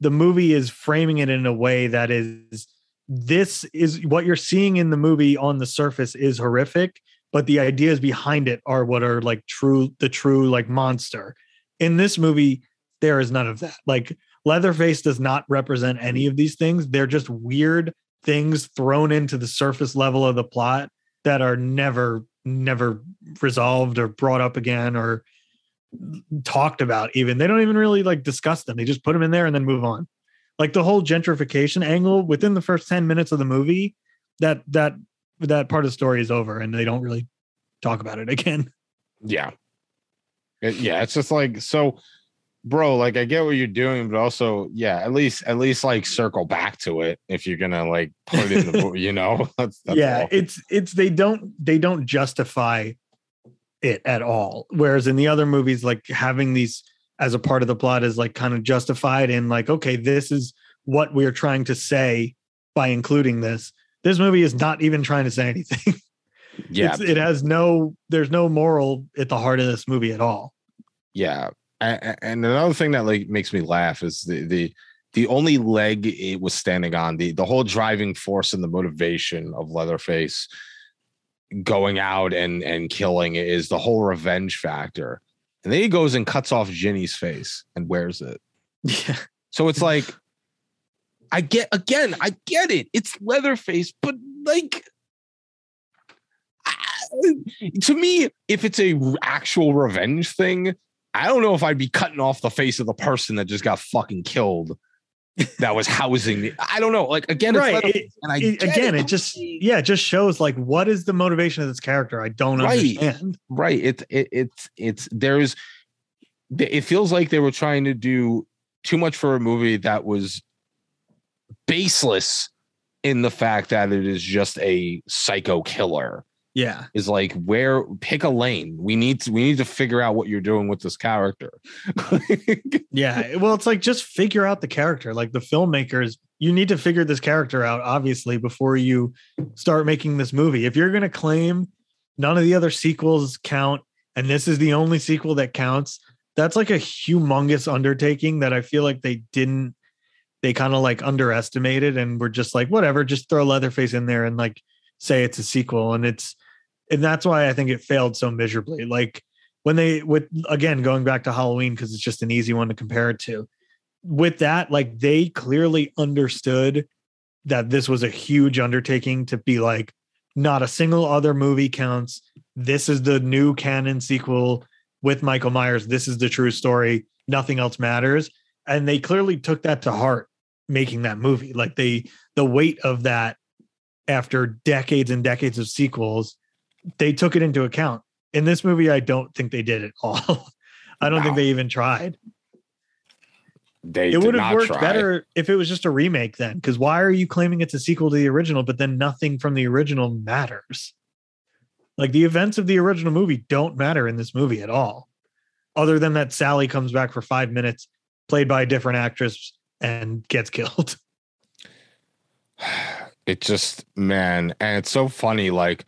Speaker 3: the movie is framing it in a way that is this is what you're seeing in the movie on the surface is horrific but the ideas behind it are what are like true the true like monster. In this movie there is none of that. Like leatherface does not represent any of these things. They're just weird things thrown into the surface level of the plot that are never never resolved or brought up again or talked about even. They don't even really like discuss them. They just put them in there and then move on. Like the whole gentrification angle within the first 10 minutes of the movie that that that part of the story is over and they don't really talk about it again.
Speaker 2: Yeah. Yeah, it's just like so bro, like I get what you're doing, but also, yeah, at least at least like circle back to it if you're gonna like put it in the you know. That's, that's
Speaker 3: yeah
Speaker 2: all.
Speaker 3: it's it's they don't they don't justify it at all whereas in the other movies like having these as a part of the plot is like kind of justified in like okay this is what we're trying to say by including this. This movie is not even trying to say anything.
Speaker 2: Yeah,
Speaker 3: It's, it has no there's no moral at the heart of this movie at all.
Speaker 2: Yeah And another thing that like makes me laugh is the the the only leg it was standing on, the the whole driving force and the motivation of Leatherface going out and and killing is the whole revenge factor. And then he goes and cuts off Ginny's face and wears it.
Speaker 3: Yeah.
Speaker 2: So it's like, I get again, I get it. It's Leatherface, but like, to me, if it's a actual revenge thing, I don't know if I'd be cutting off the face of the person that just got fucking killed. That was housing me. I don't know. Like again, it's
Speaker 3: Right,
Speaker 2: Leatherface, and I
Speaker 3: It- again,
Speaker 2: it.
Speaker 3: it just yeah, it just shows like what is the motivation of this character? I don't
Speaker 2: Right.
Speaker 3: understand.
Speaker 2: right it, it it's it's there's it feels like they were trying to do too much for a movie that was baseless in the fact that it is just a psycho killer
Speaker 3: Yeah.
Speaker 2: is like where pick a lane we need to we need to figure out what you're doing with this character
Speaker 3: Yeah. Well, it's like just figure out the character. Like the filmmakers, you need to figure this character out, obviously, before you start making this movie. If you're going to claim none of the other sequels count and this is the only sequel that counts, that's like a humongous undertaking that I feel like they didn't, they kind of like underestimated and were just like, whatever, just throw Leatherface in there and like say it's a sequel. And it's, and that's why I think it failed so miserably. Like, when they with again going back to Halloween because it's just an easy one to compare it to. With that, like they clearly understood that this was a huge undertaking to be like not a single other movie counts. This is the new canon sequel with Michael Myers. This is the true story. Nothing else matters. And they clearly took that to heart making that movie. Like they the weight of that after decades and decades of sequels, they took it into account in this movie, I don't think they did at all. I don't think they even tried.
Speaker 2: they
Speaker 3: It would have worked
Speaker 2: try.
Speaker 3: better if it was just a remake then. Because why are you claiming it's a sequel to the original, but then nothing from the original matters? Like the events of the original movie don't matter in this movie at all, other than that Sally comes back for five minutes, played by a different actress, and gets killed.
Speaker 2: it just man and it's so funny like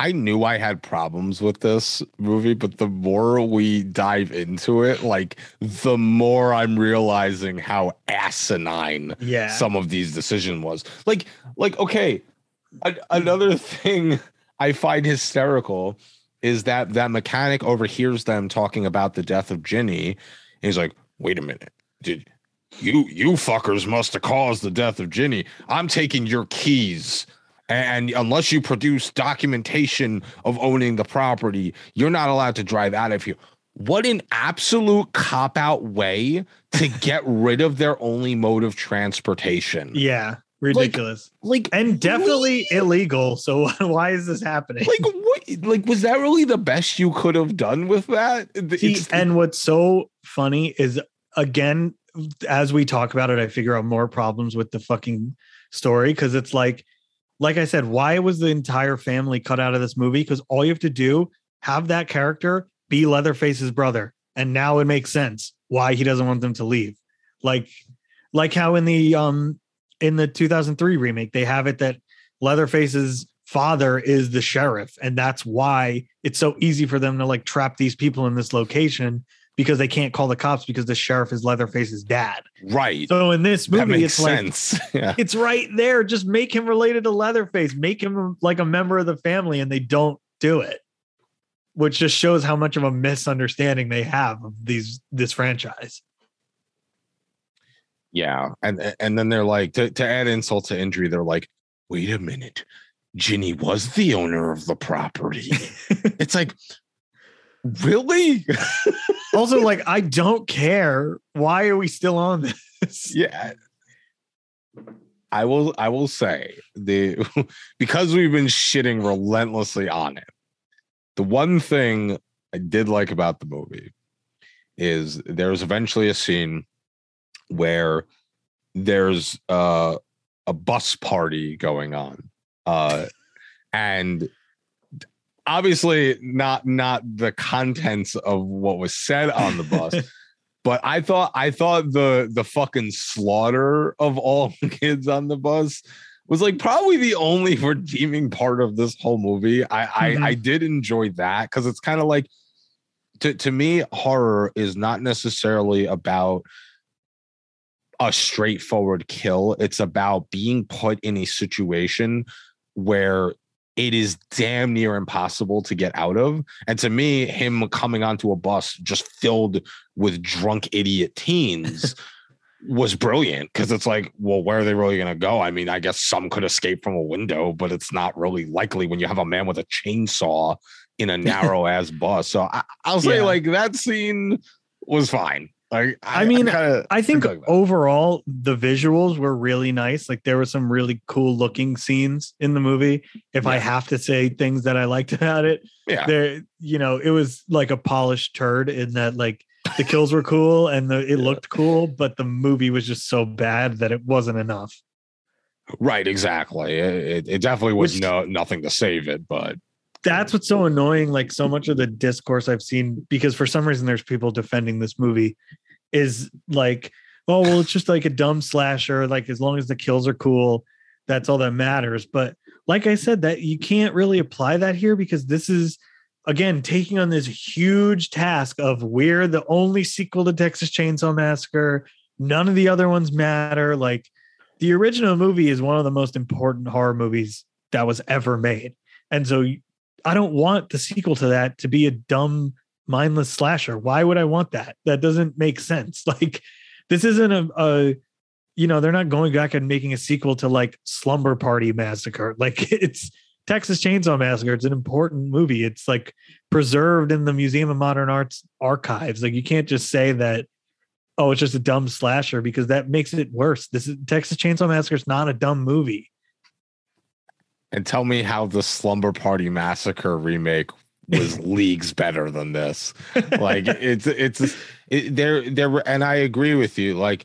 Speaker 2: i knew i had problems with this movie but the more we dive into it like the more i'm realizing how asinine
Speaker 3: Yeah.
Speaker 2: some of these decision was like like okay a- another thing i find hysterical is that that mechanic overhears them talking about the death of Ginny. And he's like, wait a minute. Did you you fuckers must have caused the death of Ginny. I'm taking your keys. And unless you produce documentation of owning the property, you're not allowed to drive out of here. What an absolute cop out way to get rid of their only mode of transportation.
Speaker 3: yeah. Ridiculous.
Speaker 2: Like,
Speaker 3: and definitely illegal. So why is this happening?
Speaker 2: like what like was that really the best you could have done with that
Speaker 3: See, and what's so funny is again, as we talk about it, I figure out more problems with the fucking story because it's like, like I said, why was the entire family cut out of this movie? Because all you have to do have that character be Leatherface's brother, and now it makes sense why he doesn't want them to leave. Like, like how in the um in the 2003 remake they have it that Leatherface's father is the sheriff, and that's why it's so easy for them to like trap these people in this location because they can't call the cops because the sheriff is Leatherface's dad.
Speaker 2: right.
Speaker 3: So in this movie, it's like
Speaker 2: yeah.
Speaker 3: it's right there. Just make him related to Leatherface, make him like a member of the family, and they don't do it, which just shows how much of a misunderstanding they have of these this franchise.
Speaker 2: yeah. And and then they're like to, to add insult to injury they're like wait a minute. Ginny was the owner of the property. It's like really
Speaker 3: also, like, I don't care. Why are we still on this?
Speaker 2: yeah i will i will say the because we've been shitting relentlessly on it the one thing i did like about the movie is there's eventually a scene where there's uh, a bus party going on uh, and obviously not not the contents of what was said on the bus but I thought I thought the the fucking slaughter of all kids on the bus was like probably the only redeeming part of this whole movie. I
Speaker 3: Mhm.
Speaker 2: I, I did enjoy that because it's kind of like to to me horror is not necessarily about a straightforward kill. It's about being put in a situation where it is damn near impossible to get out of. And to me, him coming onto a bus just filled with drunk idiot teens was brilliant because it's like, well, where are they really going to go? I mean, I guess some could escape from a window, but it's not really likely when you have a man with a chainsaw in a narrow ass bus. So I, will say,
Speaker 3: Yeah.
Speaker 2: like, that scene was fine. Like,
Speaker 3: I mean,
Speaker 2: kinda,
Speaker 3: I think overall the visuals were really nice. Like there were some really cool looking scenes in the movie. If I have to say things that I liked about it,
Speaker 2: yeah,
Speaker 3: there, you know, it was like a polished turd in that like the kills were cool and the, it looked cool, but the movie was just so bad that it wasn't enough.
Speaker 2: right, exactly. It, it- it definitely was
Speaker 3: Which-
Speaker 2: no nothing to save it, but
Speaker 3: That's what's so annoying. Like so much of the discourse I've seen, because for some reason there's people defending this movie, is like, oh well, it's just like a dumb slasher. Like as long as the kills are cool, that's all that matters. But like I said, that you can't really apply that here because this is again taking on this huge task of we're the only sequel to Texas Chainsaw Massacre. None of the other ones matter. Like the original movie is one of the most important horror movies that was ever made. And so I don't want the sequel to that to be a dumb, mindless slasher. Why would I want that? That doesn't make sense. Like, this isn't a, a you know, they're not going back and making a sequel to like Slumber Party Massacre. Like, it's Texas Chainsaw Massacre. It's an important movie. It's like preserved in the Museum of Modern Art's archives. Like, you can't just say that, oh, it's just a dumb slasher because that makes it worse. This is Texas Chainsaw Massacre is not a dumb movie.
Speaker 2: And tell me how the Slumber Party Massacre remake was leagues better than this. Like it's it's it, there there and I agree with you. Like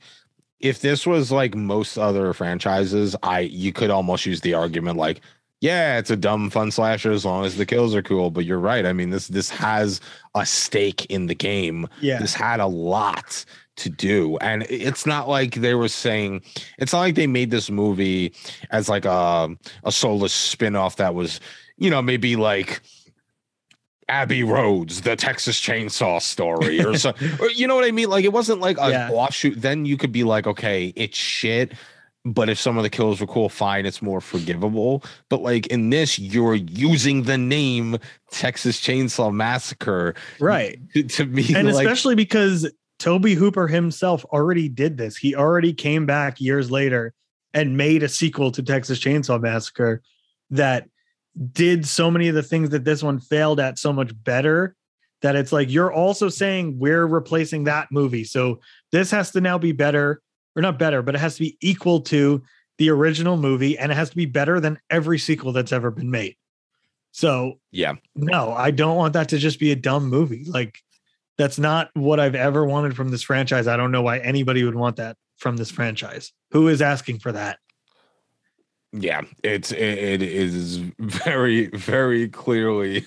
Speaker 2: if this was like most other franchises, I you could almost use the argument like yeah, it's a dumb fun slasher as long as the kills are cool. But you're right. I mean, this this has a stake in the game.
Speaker 3: Yeah.
Speaker 2: This had a lot to do, and it's not like they were saying. It's not like they made this movie as like a a soulless spin-off that was, you know, maybe like Abbey Roads, the Texas Chainsaw Story, or so. or, you know what I mean? Like it wasn't like a
Speaker 3: Yeah.
Speaker 2: offshoot. Then you could be like, okay, it's shit. But if some of the kills were cool, fine, it's more forgivable. But like in this, you're using the name Texas Chainsaw Massacre
Speaker 3: Right.
Speaker 2: to, to me.
Speaker 3: and
Speaker 2: like,
Speaker 3: especially because Tobe Hooper himself already did this. He already came back years later and made a sequel to Texas Chainsaw Massacre that did so many of the things that this one failed at so much better that it's like you're also saying we're replacing that movie. So this has to now be better or not better, but it has to be equal to the original movie and it has to be better than every sequel that's ever been made. So
Speaker 2: yeah,
Speaker 3: no, I don't want that to just be a dumb movie. Like that's not what I've ever wanted from this franchise. I don't know why anybody would want that from this franchise. Who is asking for that?
Speaker 2: yeah, it's it, it is very very clearly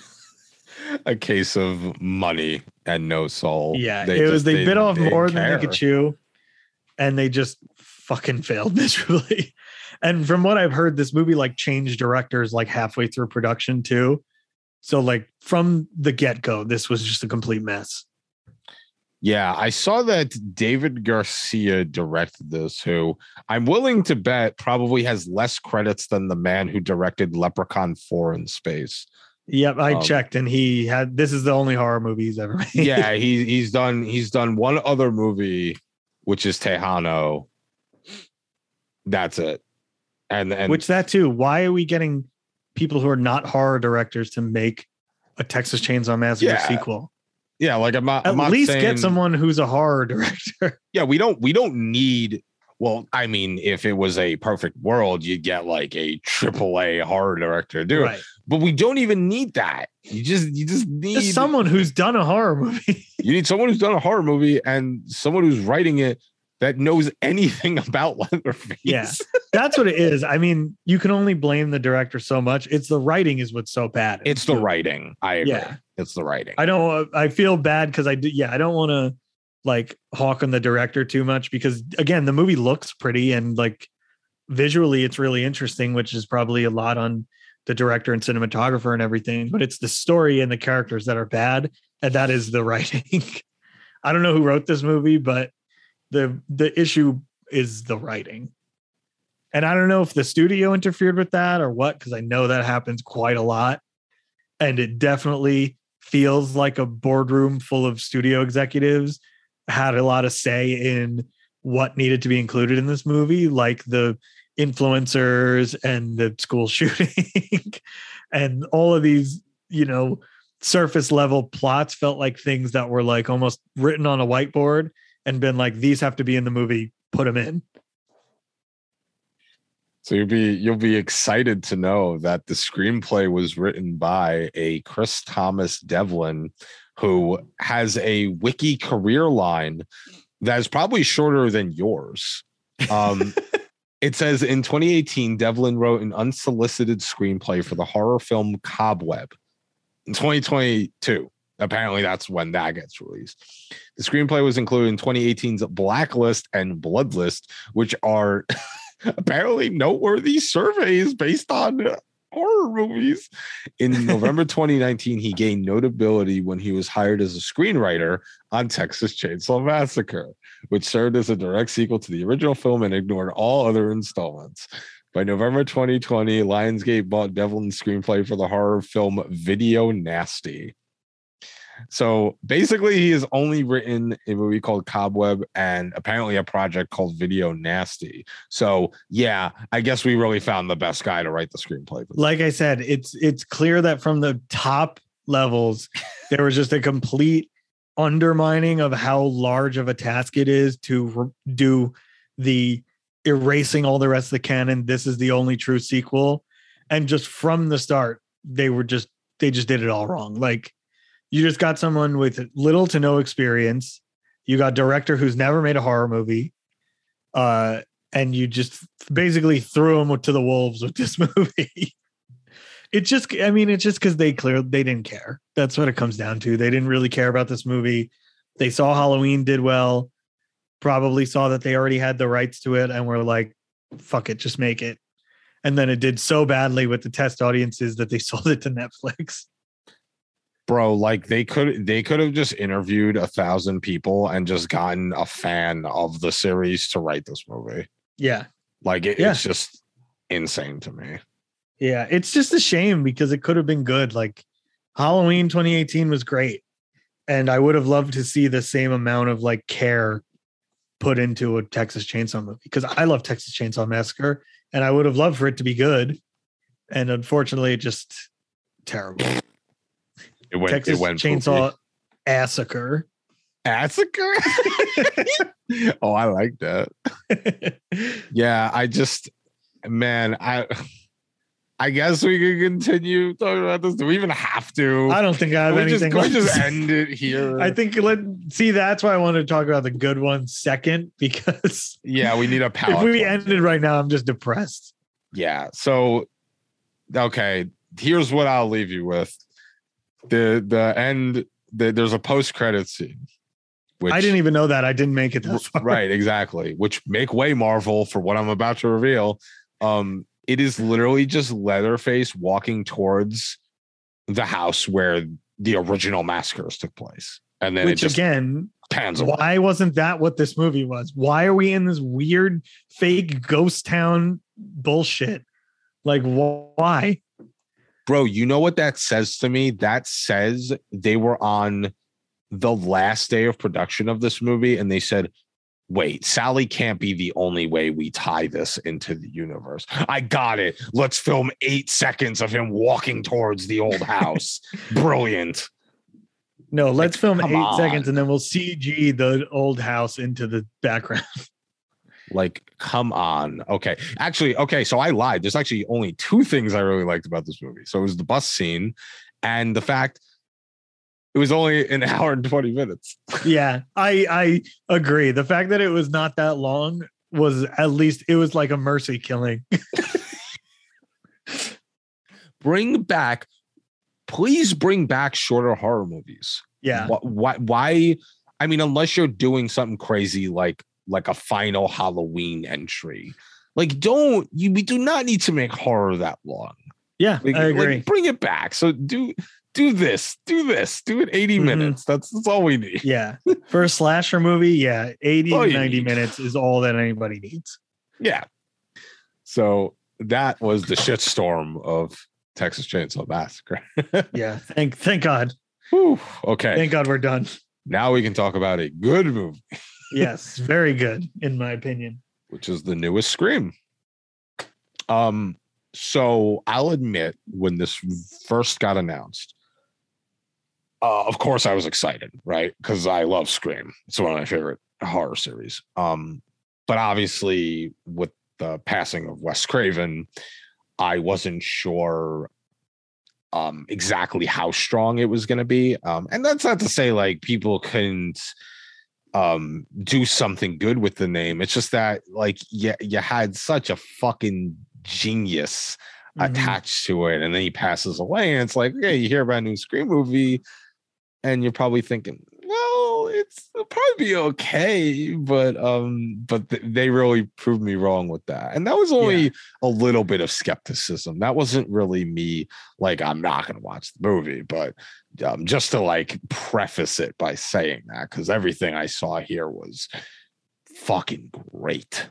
Speaker 2: a case of money and no soul.
Speaker 3: Yeah, it was
Speaker 2: just-
Speaker 3: they, bit off more than they could chew, and they just fucking failed miserably. And from what I've heard, this movie like changed directors like halfway through production too. So like from the get go, this was just a complete mess.
Speaker 2: Yeah, I saw that David Garcia directed this, who I'm willing to bet probably has less credits than the man who directed Leprechaun 4 in space.
Speaker 3: Yep, I
Speaker 2: Um,
Speaker 3: checked, and he had this is the only horror movie he's ever made.
Speaker 2: yeah, he he's done he's done one other movie, which is Tejano. That's it. And and
Speaker 3: Which that too. Why are we getting people who are not horror directors to make a Texas Chainsaw Massacre
Speaker 2: Yeah.
Speaker 3: sequel?
Speaker 2: Yeah, like I'm not
Speaker 3: At
Speaker 2: I'm not
Speaker 3: least
Speaker 2: saying,
Speaker 3: get someone who's a horror director.
Speaker 2: yeah, we don't we don't need well, I mean, if it was a perfect world, you'd get like a triple A horror director to do it.
Speaker 3: right.
Speaker 2: But we don't even need that. You just you just need
Speaker 3: Just someone who's done a horror movie.
Speaker 2: you need someone who's done a horror movie and someone who's writing it that knows anything about Leatherface.
Speaker 3: Yeah. That's what it is. I mean, you can only blame the director so much. It's the writing is what's so bad.
Speaker 2: It's the
Speaker 3: Too.
Speaker 2: writing. I agree.
Speaker 3: Yeah.
Speaker 2: It's the writing.
Speaker 3: I don't. Uh, I feel bad because I do. Yeah, I don't want to like hawk on the director too much because again, the movie looks pretty and like visually, it's really interesting, which is probably a lot on the director and cinematographer and everything. But it's the story and the characters that are bad, and that is the writing. I don't know who wrote this movie, but the the issue is the writing. And I don't know if the studio interfered with that or what, because I know that happens quite a lot. And it definitely feels like a boardroom full of studio executives had a lot of say in what needed to be included in this movie, like the influencers and the school shooting and all of these, you know, surface level plots felt like things that were like almost written on a whiteboard and been like, these have to be in the movie, put them in.
Speaker 2: So you'll be you'll be excited to know that the screenplay was written by a Chris Thomas Devlin, who has a wiki career line that is probably shorter than yours. Um, it says in 2018, Devlin wrote an unsolicited screenplay for the horror film Cobweb. In 2022, apparently that's when that gets released. The screenplay was included in 2018's Blacklist and Bloodlist, which are apparently noteworthy surveys based on horror movies. In November 2019, he gained notability when he was hired as a screenwriter on Texas Chainsaw Massacre, which served as a direct sequel to the original film and ignored all other installments. By November 2020, Lionsgate bought Devlin's screenplay for the horror film Video Nasty. So basically, he has only written a movie called Cobweb and apparently a project called Video Nasty. So yeah, I guess we really found the best guy to write the screenplay.
Speaker 3: Like I said, it's it's clear that from the top levels, there was just a complete undermining of how large of a task it is to re- do the erasing all the rest of the canon. This is the only true sequel, and just from the start, they were just they just did it all wrong. Like you just got someone with little to no experience. You got director who's never made a horror movie, uh, and you just basically threw him to the wolves with this movie. it just, I mean, it's just because they clearly they didn't care. That's what it comes down to. They didn't really care about this movie. They saw Halloween did well, probably saw that they already had the rights to it, and were like, "Fuck it, just make it." And then it did so badly with the test audiences that they sold it to Netflix
Speaker 2: bro like they could they could have just interviewed a thousand people and just gotten a fan of the series to write this movie.
Speaker 3: Yeah.
Speaker 2: Like it,
Speaker 3: Yeah.
Speaker 2: it's just insane to me.
Speaker 3: Yeah it's just a shame because it could have been good. Like halloween 2018 was great and i would have loved to see the same amount of like care put into a texas chainsaw movie because i love texas chainsaw massacre and i would have loved for it to be good and unfortunately it just terrible
Speaker 2: it went
Speaker 3: texas
Speaker 2: it went
Speaker 3: chainsaw massacre.
Speaker 2: Massacre? Oh i like that. Yeah i just man i i guess we can continue talking about this. Do we even have to?
Speaker 3: I don't think i have
Speaker 2: we just,
Speaker 3: anything
Speaker 2: can we just end it here.
Speaker 3: I think let see that's why I wanted to talk about the good ones second because
Speaker 2: yeah we need a
Speaker 3: power.
Speaker 2: if
Speaker 3: we ended right now, I'm just depressed.
Speaker 2: yeah so okay here's what i'll leave you with the the end the, there's a post-credit scene which
Speaker 3: I didn't even know that. I didn't make it that far.
Speaker 2: right exactly which make way marvel for what i'm about to reveal um it is literally just leatherface walking towards the house where the original massacres took place and then
Speaker 3: Which again,
Speaker 2: pans away
Speaker 3: why wasn't that what this movie was? Why are we in this weird fake ghost town bullshit? Like wh- why?
Speaker 2: Bro you know what that says to me? That says they were on the last day of production of this movie and they said wait sally can't be the only way we tie this into the universe. I got it. Let's film eight seconds of him walking towards the old house. Brilliant.
Speaker 3: No, let's film eight
Speaker 2: on.
Speaker 3: seconds and then we'll CG the old house into the background.
Speaker 2: like come on okay actually okay so i lied there's actually only two things i really liked about this movie so it was the bus scene and the fact it was only an hour and 20 minutes
Speaker 3: yeah, I I agree. The fact that it was not that long was at least it was like a mercy killing.
Speaker 2: bring back please bring back shorter horror movies
Speaker 3: Yeah.
Speaker 2: Wh- why why i mean unless you're doing something crazy like like a final halloween entry like don't you we do not need to make horror that long
Speaker 3: Yeah,
Speaker 2: like,
Speaker 3: I
Speaker 2: like,
Speaker 3: agree.
Speaker 2: bring it back so do do this, do this, do it 80
Speaker 3: Mhm.
Speaker 2: minutes. That's that's all we need.
Speaker 3: Yeah. For a slasher movie, yeah, 80
Speaker 2: Oh,
Speaker 3: to 90
Speaker 2: need-
Speaker 3: minutes is all that anybody needs.
Speaker 2: Yeah. So that was the shitstorm of Texas Chainsaw Massacre.
Speaker 3: Yeah. Thank thank God.
Speaker 2: Whew. Okay.
Speaker 3: Thank God we're done.
Speaker 2: now we can talk about a good movie,
Speaker 3: Yes. Very good, in my opinion.
Speaker 2: which is the newest Scream. Um, so I'll admit when this first got announced, uh, of course I was excited, right? Because I love Scream. It's one of my favorite horror series. Um, but obviously with the passing of Wes Craven, I wasn't sure um exactly how strong it was going to be. Um, and that's not to say like people couldn't um do something good with the name. It's just that like you, you had such a fucking genius
Speaker 3: Mhm.
Speaker 2: attached to it, and then he passes away, and it's like, yeah, you hear about a new Scream movie, and you're probably thinking, well, it's it'll probably be okay, but um, but th- they really proved me wrong with that, and that was only a little bit of skepticism. That wasn't really me like I'm not gonna watch the movie, but um, just to like preface it by saying that because everything I saw here was fucking great.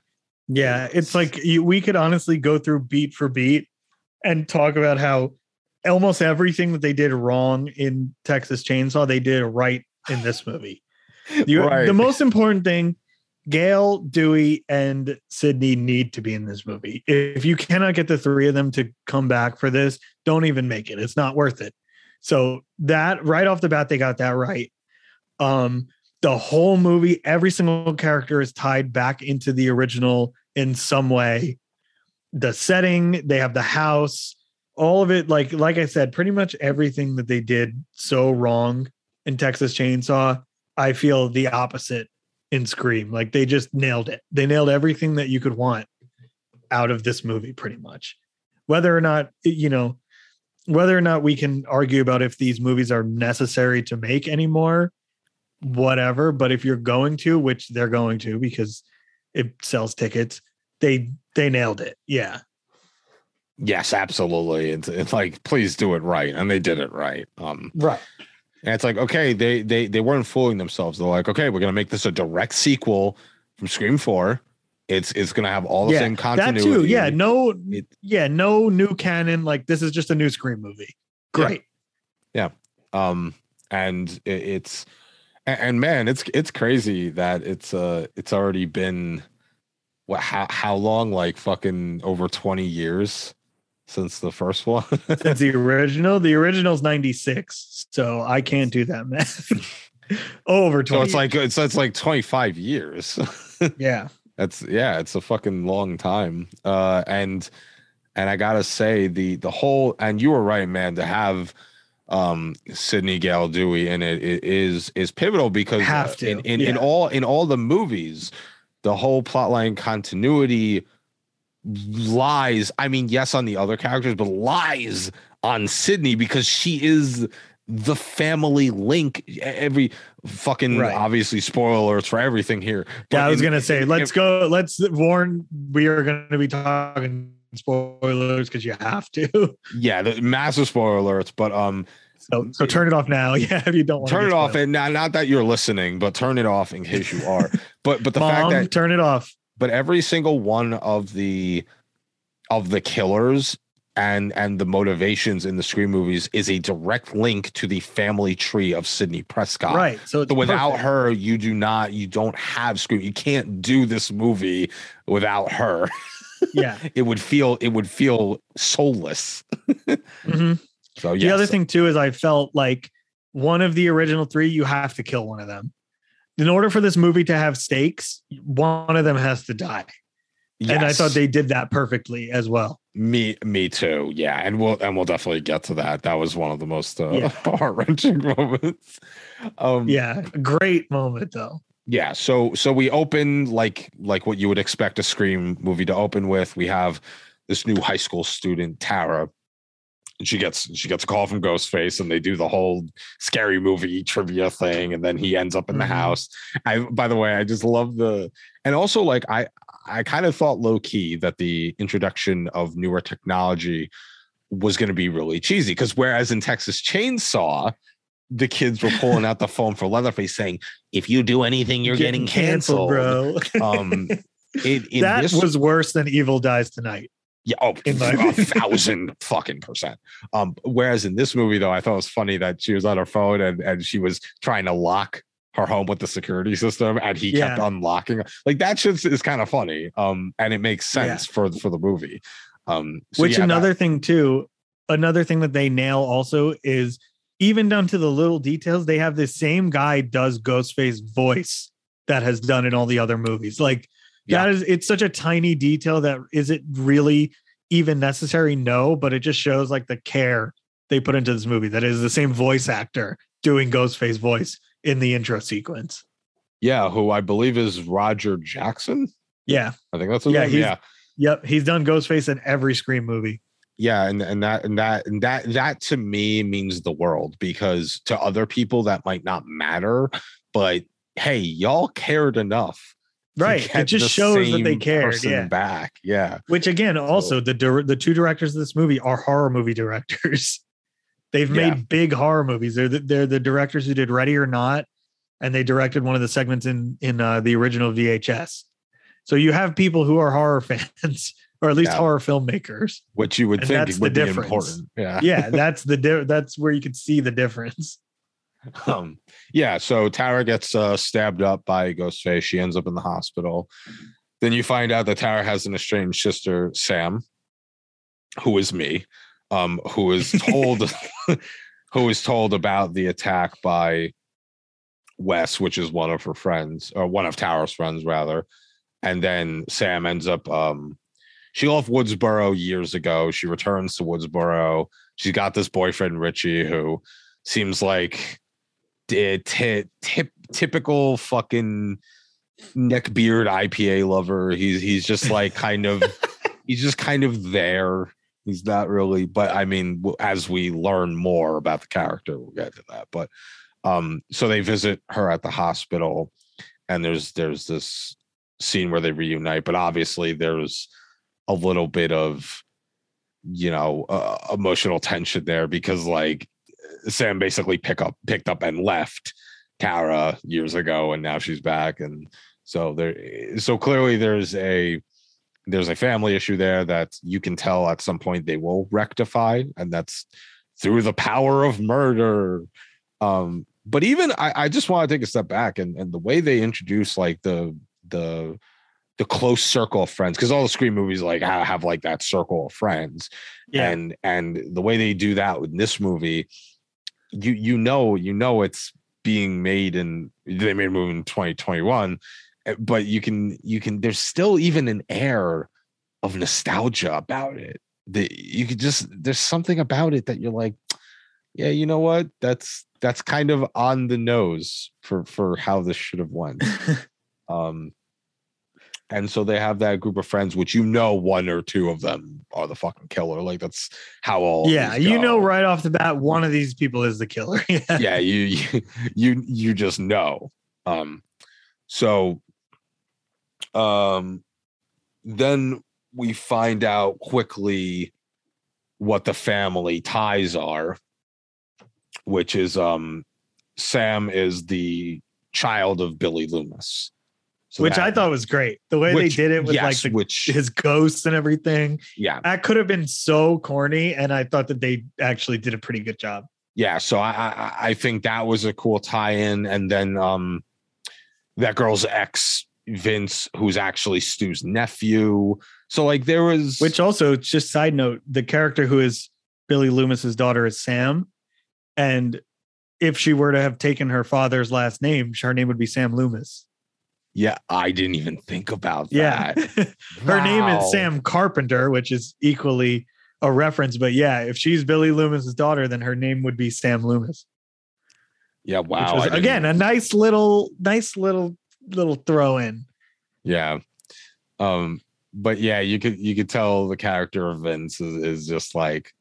Speaker 3: Yeah, it's like you, we could honestly go through beat for beat and talk about how almost everything that they did wrong in Texas Chainsaw they did right in this movie. You,
Speaker 2: Right.
Speaker 3: The most important thing, Gale, Dewey, and Sidney need to be in this movie. If you cannot get the three of them to come back for this, don't even make it. It's not worth it. So that right off the bat, they got that right. Um, the whole movie, every single character is tied back into the original in some way. The setting, they have the house, all of it, like like I said, pretty much everything that they did so wrong in Texas Chainsaw, I feel the opposite in Scream. Like they just nailed it. They nailed everything that you could want out of this movie, pretty much. Whether or not, you know, whether or not we can argue about if these movies are necessary to make anymore, whatever. But if you're going to, which they're going to because it sells tickets, they they nailed it. Yeah.
Speaker 2: Yes, absolutely. It's, it's like please do it right, and they did it right. Um,
Speaker 3: Right.
Speaker 2: And it's like okay, they they they weren't fooling themselves. They're like, okay, we're gonna make this a direct sequel from Scream Four. It's it's gonna have all the
Speaker 3: yeah.
Speaker 2: same
Speaker 3: That too. Yeah. No.
Speaker 2: It-
Speaker 3: yeah. No new canon. Like this is just a new Scream movie. Great. Yeah.
Speaker 2: Um and it, it's and, and man it's it's crazy that it's uh it's already been what how how long like fucking over 20 years since the first one
Speaker 3: Since the original, the original's 96. So I can't do that math. Over 20.
Speaker 2: so it's like it's it's like 25 years
Speaker 3: yeah.
Speaker 2: that's yeah it's a fucking long time uh and and i gotta say the the whole and you were right man to have um sidney gale dewey in it, it is is pivotal because uh,
Speaker 3: Have to,
Speaker 2: in in, in all in all the movies the whole plotline continuity lies i mean yes on the other characters but lies on sidney because she is the family link every fucking
Speaker 3: Right.
Speaker 2: obviously spoilers for everything here
Speaker 3: Yeah, I was
Speaker 2: in-
Speaker 3: gonna say,
Speaker 2: in-
Speaker 3: let's go. Let's warn. We are gonna be talking spoilers because you have to.
Speaker 2: yeah the massive spoiler alerts but um
Speaker 3: So, so turn it off now. Yeah, if you don't want
Speaker 2: turn it off and not, not that you're listening but turn it off in case you are but but the fact
Speaker 3: Mom,
Speaker 2: that
Speaker 3: turn it off.
Speaker 2: But every single one of the of the killers and and the motivations in the scream movies is a direct link to the family tree of Sidney Prescott.
Speaker 3: Right. So,
Speaker 2: So without
Speaker 3: perfect.
Speaker 2: her, you do not, you don't have Scream. You can't do this movie without her.
Speaker 3: yeah.
Speaker 2: It would feel, it would feel soulless.
Speaker 3: Mhm.
Speaker 2: So
Speaker 3: The
Speaker 2: yeah,
Speaker 3: other thing too is I felt like one of the original three, you have to kill one of them. In order for this movie to have stakes, one of them has to die. And I thought they did that perfectly as well.
Speaker 2: Me, me too. Yeah, and we'll and we'll definitely get to that. That was one of the most uh,
Speaker 3: Yeah.
Speaker 2: heart wrenching moments. Um,
Speaker 3: Yeah. Great moment though.
Speaker 2: yeah. So so we open like like what you would expect a Scream movie to open with. We have this new high school student Tara. And she gets she gets a call from Ghostface, and they do the whole scary movie trivia thing, and then he ends up in the
Speaker 3: Mhm.
Speaker 2: house. I by the way, I just love the and also like I I kind of thought low key that the introduction of newer technology was going to be really cheesy. Because whereas in Texas Chainsaw, the kids were pulling out the phone for Leatherface saying, "If you do anything, you're getting, canceled,
Speaker 3: bro.
Speaker 2: Um, it,
Speaker 3: that
Speaker 2: this,
Speaker 3: was worse than Evil Dies Tonight.
Speaker 2: Yeah, oh,
Speaker 3: in
Speaker 2: a thousand fucking percent. Um, whereas in this movie, though, I thought it was funny that she was on her phone and, and she was trying to lock her home with the security system, and he kept
Speaker 3: Yeah.
Speaker 2: unlocking. Like that shit is kind of funny. Um, and it makes
Speaker 3: Yeah.
Speaker 2: sense for for the movie. Um, so
Speaker 3: Which
Speaker 2: yeah, that-
Speaker 3: another thing too, another thing that they nail also is even down to the little details. They have the same guy does Ghostface voice that has done in all the other movies. Like
Speaker 2: Yeah.
Speaker 3: that is it's such a tiny detail that is it really even necessary? No, but it just shows like the care they put into this movie. That is the same voice actor doing Ghostface voice in the intro sequence.
Speaker 2: yeah, who I believe is Roger Jackson.
Speaker 3: Yeah.
Speaker 2: I think that's his
Speaker 3: Yeah,
Speaker 2: name. Yeah,
Speaker 3: Yep. He's done Ghostface in every Scream movie.
Speaker 2: yeah and and that and that and that that to me means the world because to other people that might not matter but hey y'all cared enough
Speaker 3: Right. It just
Speaker 2: the
Speaker 3: shows that they
Speaker 2: care
Speaker 3: Yeah.
Speaker 2: back yeah
Speaker 3: Which again, also the dir- the two directors of this movie are horror movie directors. They've
Speaker 2: Yeah.
Speaker 3: made big horror movies. They're the, they're the directors who did Ready or Not, and they directed one of the segments in in uh, the original VHS. So you have people who are horror fans, or at least
Speaker 2: Yeah.
Speaker 3: horror filmmakers.
Speaker 2: which you would think
Speaker 3: that's the
Speaker 2: would be
Speaker 3: difference.
Speaker 2: important yeah
Speaker 3: Yeah, that's the di- that's where you could see the difference.
Speaker 2: Um yeah so tara gets uh stabbed up by ghostface. She ends up in the hospital. Then you find out that tara has an estranged sister sam who is me um who is told who is told about the attack by wes which is one of her friends or one of tara's friends rather. And then sam ends up um she left woodsboro years ago. She returns to woodsboro. She's got this boyfriend richie who seems like t- t- tip, typical fucking neckbeard IPA lover. He's he's just like kind of he's just kind of there. He's not really, but I mean, as we learn more about the character, we'll get to that. But um, so they visit her at the hospital, and there's there's this scene where they reunite, but obviously there's a little bit of you know uh, emotional tension there because like Sam basically pick up picked up and left Kara years ago, and now she's back, and so there. So clearly, there's a there's a family issue there that you can tell at some point they will rectify, and that's through the power of murder. Um, but even I, I just want to take a step back and and the way they introduce like the the the close circle of friends because all the Scream movies like have, have like that circle of friends
Speaker 3: Yeah.
Speaker 2: and and the way they do that in this movie you you know you know it's being made in they made a movie in 2021 eh, but you can you can there's still even an air of nostalgia about it that you could just there's something about it that you're like yeah you know what? That's that's kind of on the nose for for how this should have went. Um and so they have that group of friends which you know one or two of them are the fucking killer like that's how all
Speaker 3: yeah, you know right off the bat, one of these people is the killer. yeah.
Speaker 2: yeah you, you you you just know um so um then we find out quickly what the family ties are which is um sam is the child of billy loomis
Speaker 3: Which I thought was great. The way
Speaker 2: which-
Speaker 3: they did it with
Speaker 2: yes,
Speaker 3: like the,
Speaker 2: which
Speaker 3: his ghosts and everything.
Speaker 2: yeah
Speaker 3: That could have been so corny, and I thought that they actually did a pretty good job.
Speaker 2: yeah so I, I i think that was a cool tie-in and then um that girl's ex vince who's actually stu's nephew so like there was
Speaker 3: Which also, just side note, the character who is Billy Loomis's daughter is Sam, and if she were to have taken her father's last name, her name would be Sam Loomis.
Speaker 2: Yeah i didn't even think about
Speaker 3: Yeah,
Speaker 2: that
Speaker 3: her name is Sam Carpenter, which is equally a reference. But yeah, if she's Billy Loomis's daughter, then her name would be Sam Loomis.
Speaker 2: yeah wow
Speaker 3: was, again a nice little, nice little, little throw in.
Speaker 2: yeah um but yeah you could you could tell the character of vince is, is just like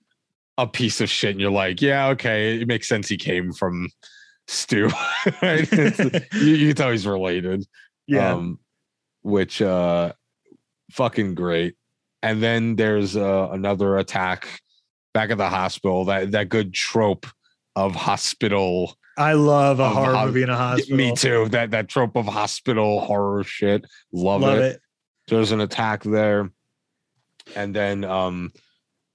Speaker 2: a piece of shit and you're like yeah okay it makes sense he came from stu right you, you can tell he's related
Speaker 3: Yeah,
Speaker 2: um which uh fucking great and then there's uh, another attack back at the hospital. That that good trope of hospital.
Speaker 3: I love a horror
Speaker 2: ho-
Speaker 3: movie in a hospital.
Speaker 2: Me too. That that trope of hospital horror shit. Love,
Speaker 3: Love
Speaker 2: it.
Speaker 3: it.
Speaker 2: There's an attack there, and then um,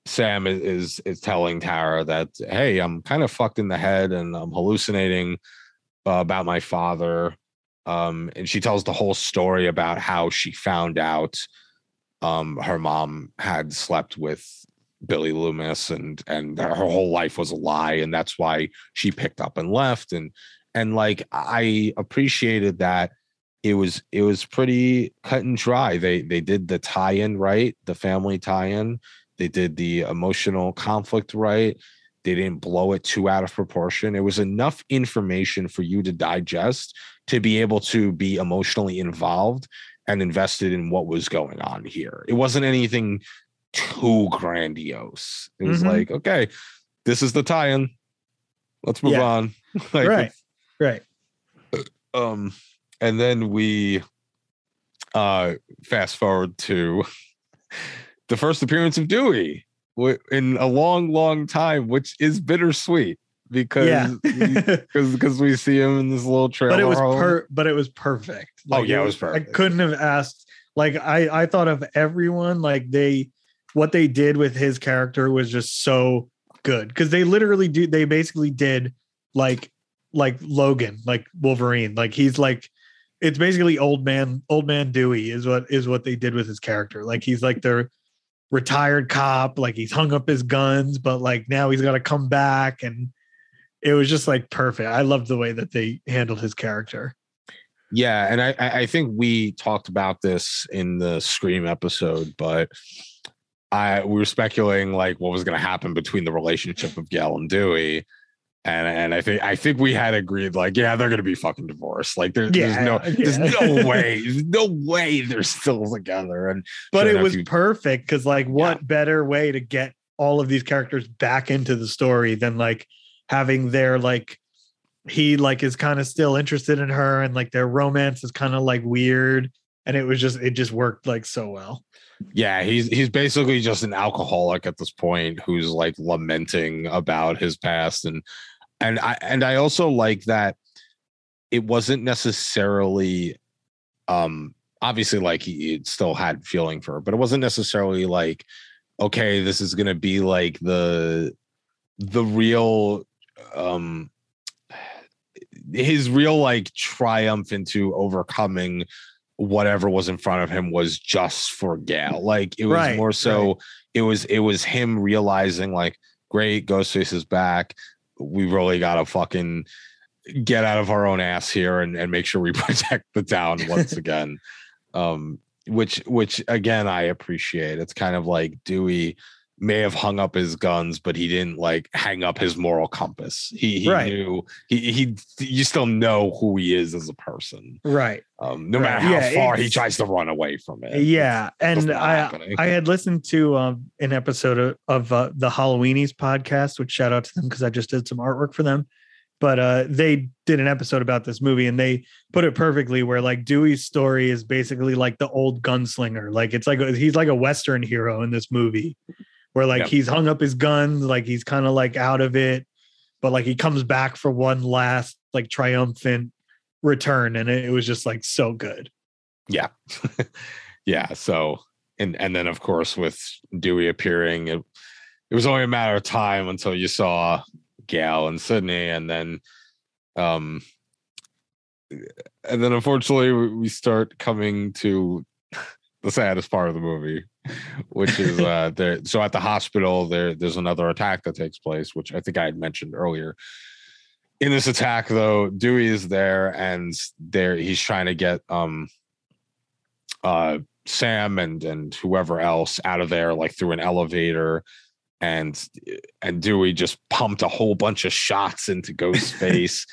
Speaker 2: Sam is, is is telling Tara that hey, I'm kind of fucked in the head and I'm hallucinating uh, about my father. Um, and she tells the whole story about how she found out um, her mom had slept with Billy Loomis and and her whole life was a lie and that's why she picked up and left. And and like I appreciated that it was it was pretty cut and dry. They they did the tie-in right the family tie-in. They did the emotional conflict right they didn't blow it too out of proportion it was enough information for you to digest to be able to be emotionally involved and invested in what was going on here it wasn't anything too grandiose it was
Speaker 3: Mhm.
Speaker 2: like okay this is the tie-in let's move
Speaker 3: Yeah.
Speaker 2: on like
Speaker 3: right. Right.
Speaker 2: um and then we uh fast forward to the first appearance of dewey in a long long time which is bittersweet because
Speaker 3: Yeah.
Speaker 2: because because we see him in this little trailer
Speaker 3: but it was
Speaker 2: home.
Speaker 3: per but it was perfect.
Speaker 2: Oh, yeah, it was perfect.
Speaker 3: I couldn't have asked like I I thought of everyone like they what they did with his character was just so good because they literally do they basically did like like Logan like Wolverine like he's like it's basically old man old man Dewey is what is what they did with his character like he's like the retired cop like he's hung up his guns but like now he's got to come back and it was just like perfect. I loved the way that they handled his character.
Speaker 2: Yeah, and I I think we talked about this in the Scream episode, but I we were speculating like what was going to happen between the relationship of Gale and Dewey, and and I think I think we had agreed like yeah they're going to be fucking divorced. Like there, there's
Speaker 3: Yeah,
Speaker 2: no there's no way there's no way they're still together. And
Speaker 3: but
Speaker 2: Sure
Speaker 3: it was
Speaker 2: you-
Speaker 3: perfect because like what better way to get all of these characters back into the story than like having their like he like is kind of still interested in her and like their romance is kind of like weird and it was just it just worked like so well
Speaker 2: yeah, he's he's basically just an alcoholic at this point who's like lamenting about his past and and I and I also like that it wasn't necessarily um obviously like he, he still had feeling for her, but it wasn't necessarily like okay, this is gonna be like the the real um his real like triumph into overcoming whatever was in front of him was just for Gale. Like it was
Speaker 3: Right,
Speaker 2: more so
Speaker 3: right.
Speaker 2: it was it was him realizing like great Ghostface is back. We really gotta fucking get out of our own ass here and, and make sure we protect the town once again. Um which which again I appreciate. It's kind of like Dewey may have hung up his guns, but he didn't like hang up his moral compass. He, he
Speaker 3: Right.
Speaker 2: knew he he you still know who he is as a person
Speaker 3: right
Speaker 2: um, no
Speaker 3: Right.
Speaker 2: matter how
Speaker 3: Yeah,
Speaker 2: far he tries to run away from it.
Speaker 3: yeah
Speaker 2: It's
Speaker 3: and i
Speaker 2: happening.
Speaker 3: i had listened to um an episode of, of uh, the halloweenies podcast which shout out to them because i just did some artwork for them but uh they did an episode about this movie and they put it perfectly where like dewey's story is basically like the old gunslinger like it's like he's like a western hero in this movie where like
Speaker 2: Yep.
Speaker 3: he's hung up his guns like he's kind of like out of it but like he comes back for one last like triumphant return and it, it was just like so good
Speaker 2: yeah, yeah. So and and then of course with Dewey appearing, it it was only a matter of time until you saw Gale and Sidney, and then um and then unfortunately we we start coming to the saddest part of the movie which is uh there so at the hospital there there's another attack that takes place which i think i had mentioned earlier. In this attack though dewey is there and there he's trying to get um uh sam and and whoever else out of there like through an elevator. And and dewey just pumped a whole bunch of shots into ghost's face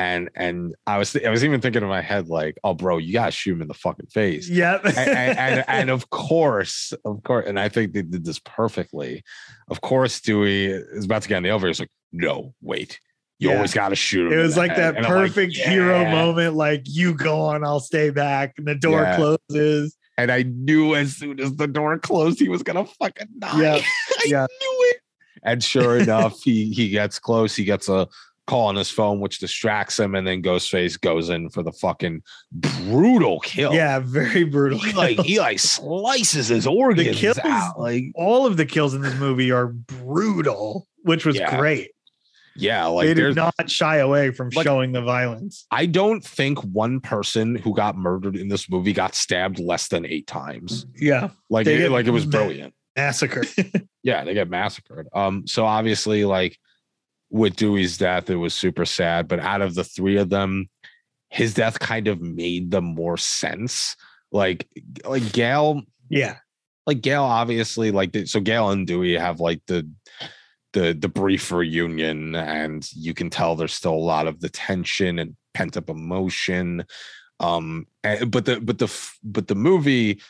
Speaker 2: and and i was i was even thinking in my head like oh bro you gotta shoot him in the fucking face
Speaker 3: Yep.
Speaker 2: and, and, and, and of course, of course, and I think they did this perfectly. Of course, Dewey is about to get on the elevator. He's like, no, wait. You
Speaker 3: Yeah.
Speaker 2: always got to shoot him.
Speaker 3: it was like
Speaker 2: head."
Speaker 3: that
Speaker 2: And I'm like,
Speaker 3: perfect hero moment like you go on i'll stay back and the door
Speaker 2: Yeah.
Speaker 3: closes
Speaker 2: And I knew as soon as the door closed, he was gonna fucking die.
Speaker 3: Yeah,
Speaker 2: I
Speaker 3: yeah.
Speaker 2: knew it. and sure enough, he he gets close. He gets a call on his phone, which distracts him, and then Ghostface goes in for the fucking brutal kill.
Speaker 3: Yeah, very brutal.
Speaker 2: he like he like slices his organs
Speaker 3: kills-
Speaker 2: out. Like
Speaker 3: all of the kills in this movie are brutal, which was
Speaker 2: Yeah.
Speaker 3: great.
Speaker 2: yeah, like
Speaker 3: they did not shy away from
Speaker 2: Like-
Speaker 3: showing the violence.
Speaker 2: I don't think one person who got murdered in this movie got stabbed less than eight times.
Speaker 3: Yeah,
Speaker 2: Like it, like it was brilliant.
Speaker 3: massacre.
Speaker 2: Yeah, they get massacred. Um, so obviously, like with Dewey's death, it was super sad. But out of the three of them, his death kind of made the more sense. Like, like Gale,
Speaker 3: yeah,
Speaker 2: like Gale, obviously, like so Gale and Dewey have like the the the brief reunion, and you can tell there's still a lot of the tension and pent up emotion. Um, and, but the but the but the movie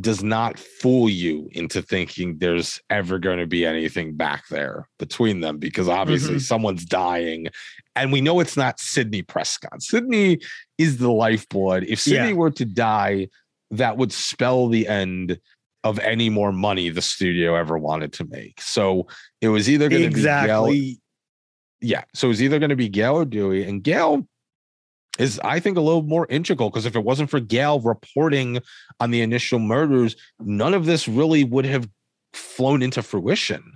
Speaker 2: does not fool you into thinking there's ever going to be anything back there between them because obviously
Speaker 3: Mhm.
Speaker 2: someone's dying and we know it's not Sidney Prescott. Sidney is the lifeblood. If Sidney
Speaker 3: Yeah.
Speaker 2: were to die, that would spell the end of any more money the studio ever wanted to make. So it was either going to be Gale,
Speaker 3: exactly.
Speaker 2: yeah. So it was either going to be Gale or Dewey, and Gale is, I think, a little more integral because if it wasn't for Gale reporting on the initial murders, none of this really would have flown into fruition.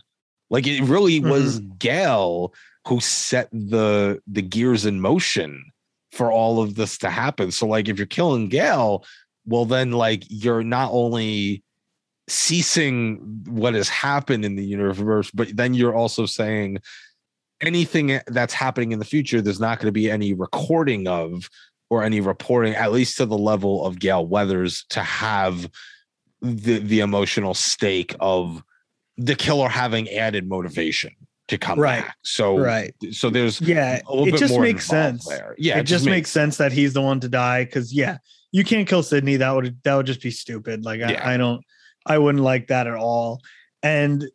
Speaker 2: Like it really was mm-hmm. Gale who set the the gears in motion for all of this to happen. So, like, if you're killing Gale, well, then like you're not only ceasing what has happened in the universe, but then you're also saying anything that's happening in the future, there's not going to be any recording of or any reporting, at least to the level of Gale Weathers, to have the the emotional stake of the killer having added motivation to come
Speaker 3: Right.
Speaker 2: back. So
Speaker 3: Right.
Speaker 2: so there's
Speaker 3: Yeah,
Speaker 2: a little
Speaker 3: it just makes sense.
Speaker 2: there. Yeah,
Speaker 3: it, just makes sense that he's the one to die because yeah, you can't kill Sidney. That would that would just be stupid. Like I,
Speaker 2: Yeah.
Speaker 3: I don't, I wouldn't like that at all. And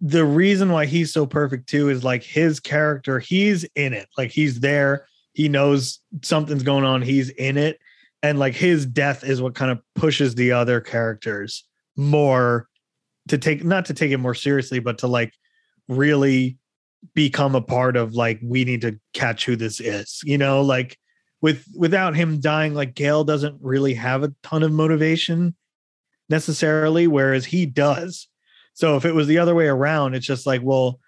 Speaker 3: the reason why he's so perfect too is like his character. He's in it. Like he's there. He knows something's going on. He's in it, and like his death is what kind of pushes the other characters more to take not to take it more seriously, but to like really become a part of like we need to catch who this is you know like with without him dying like gale doesn't really have a ton of motivation necessarily whereas he does so if it was the other way around it's just like well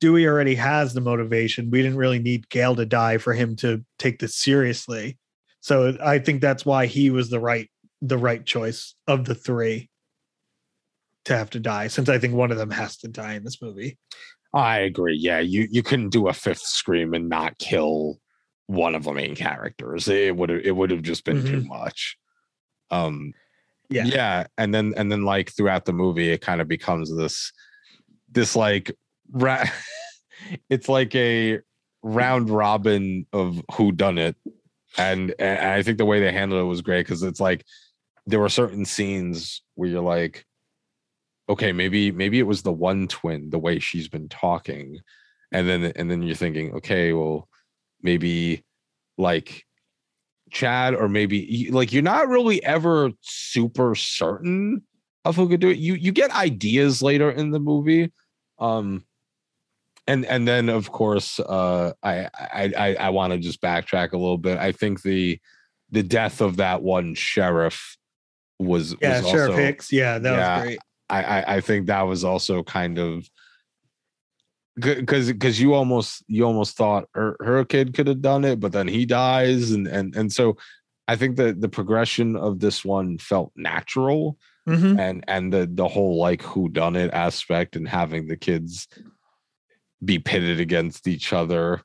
Speaker 3: dewey already has the motivation we didn't really need gale to die for him to take this seriously so i think that's why he was the right the right choice of the three to have to die since i think one of them has to die in this movie
Speaker 2: I agree. Yeah, you you couldn't do a fifth scream and not kill one of the main characters. It would it would have just been too much. Um
Speaker 3: yeah.
Speaker 2: Yeah, and then and then like throughout the movie it kind of becomes this this like ra- it's like a round robin of who done it and, and I think the way they handled it was great cuz it's like there were certain scenes where you're like okay maybe maybe it was the one twin the way she's been talking. And then and then you're thinking okay well maybe like chad or maybe like you're not really ever super certain of who could do it. You you get ideas later in the movie um and and then of course uh i i i, I want to just backtrack a little bit. I think the the death of that one sheriff was
Speaker 3: yeah
Speaker 2: was
Speaker 3: sheriff
Speaker 2: also,
Speaker 3: hicks. Yeah that
Speaker 2: yeah,
Speaker 3: was great.
Speaker 2: I, I I think that was also kind of because because you almost you almost thought her, her kid could have done it, but then he dies, and and and so I think that the progression of this one felt natural,
Speaker 3: Mhm.
Speaker 2: and and the the whole like who done it aspect and having the kids be pitted against each other,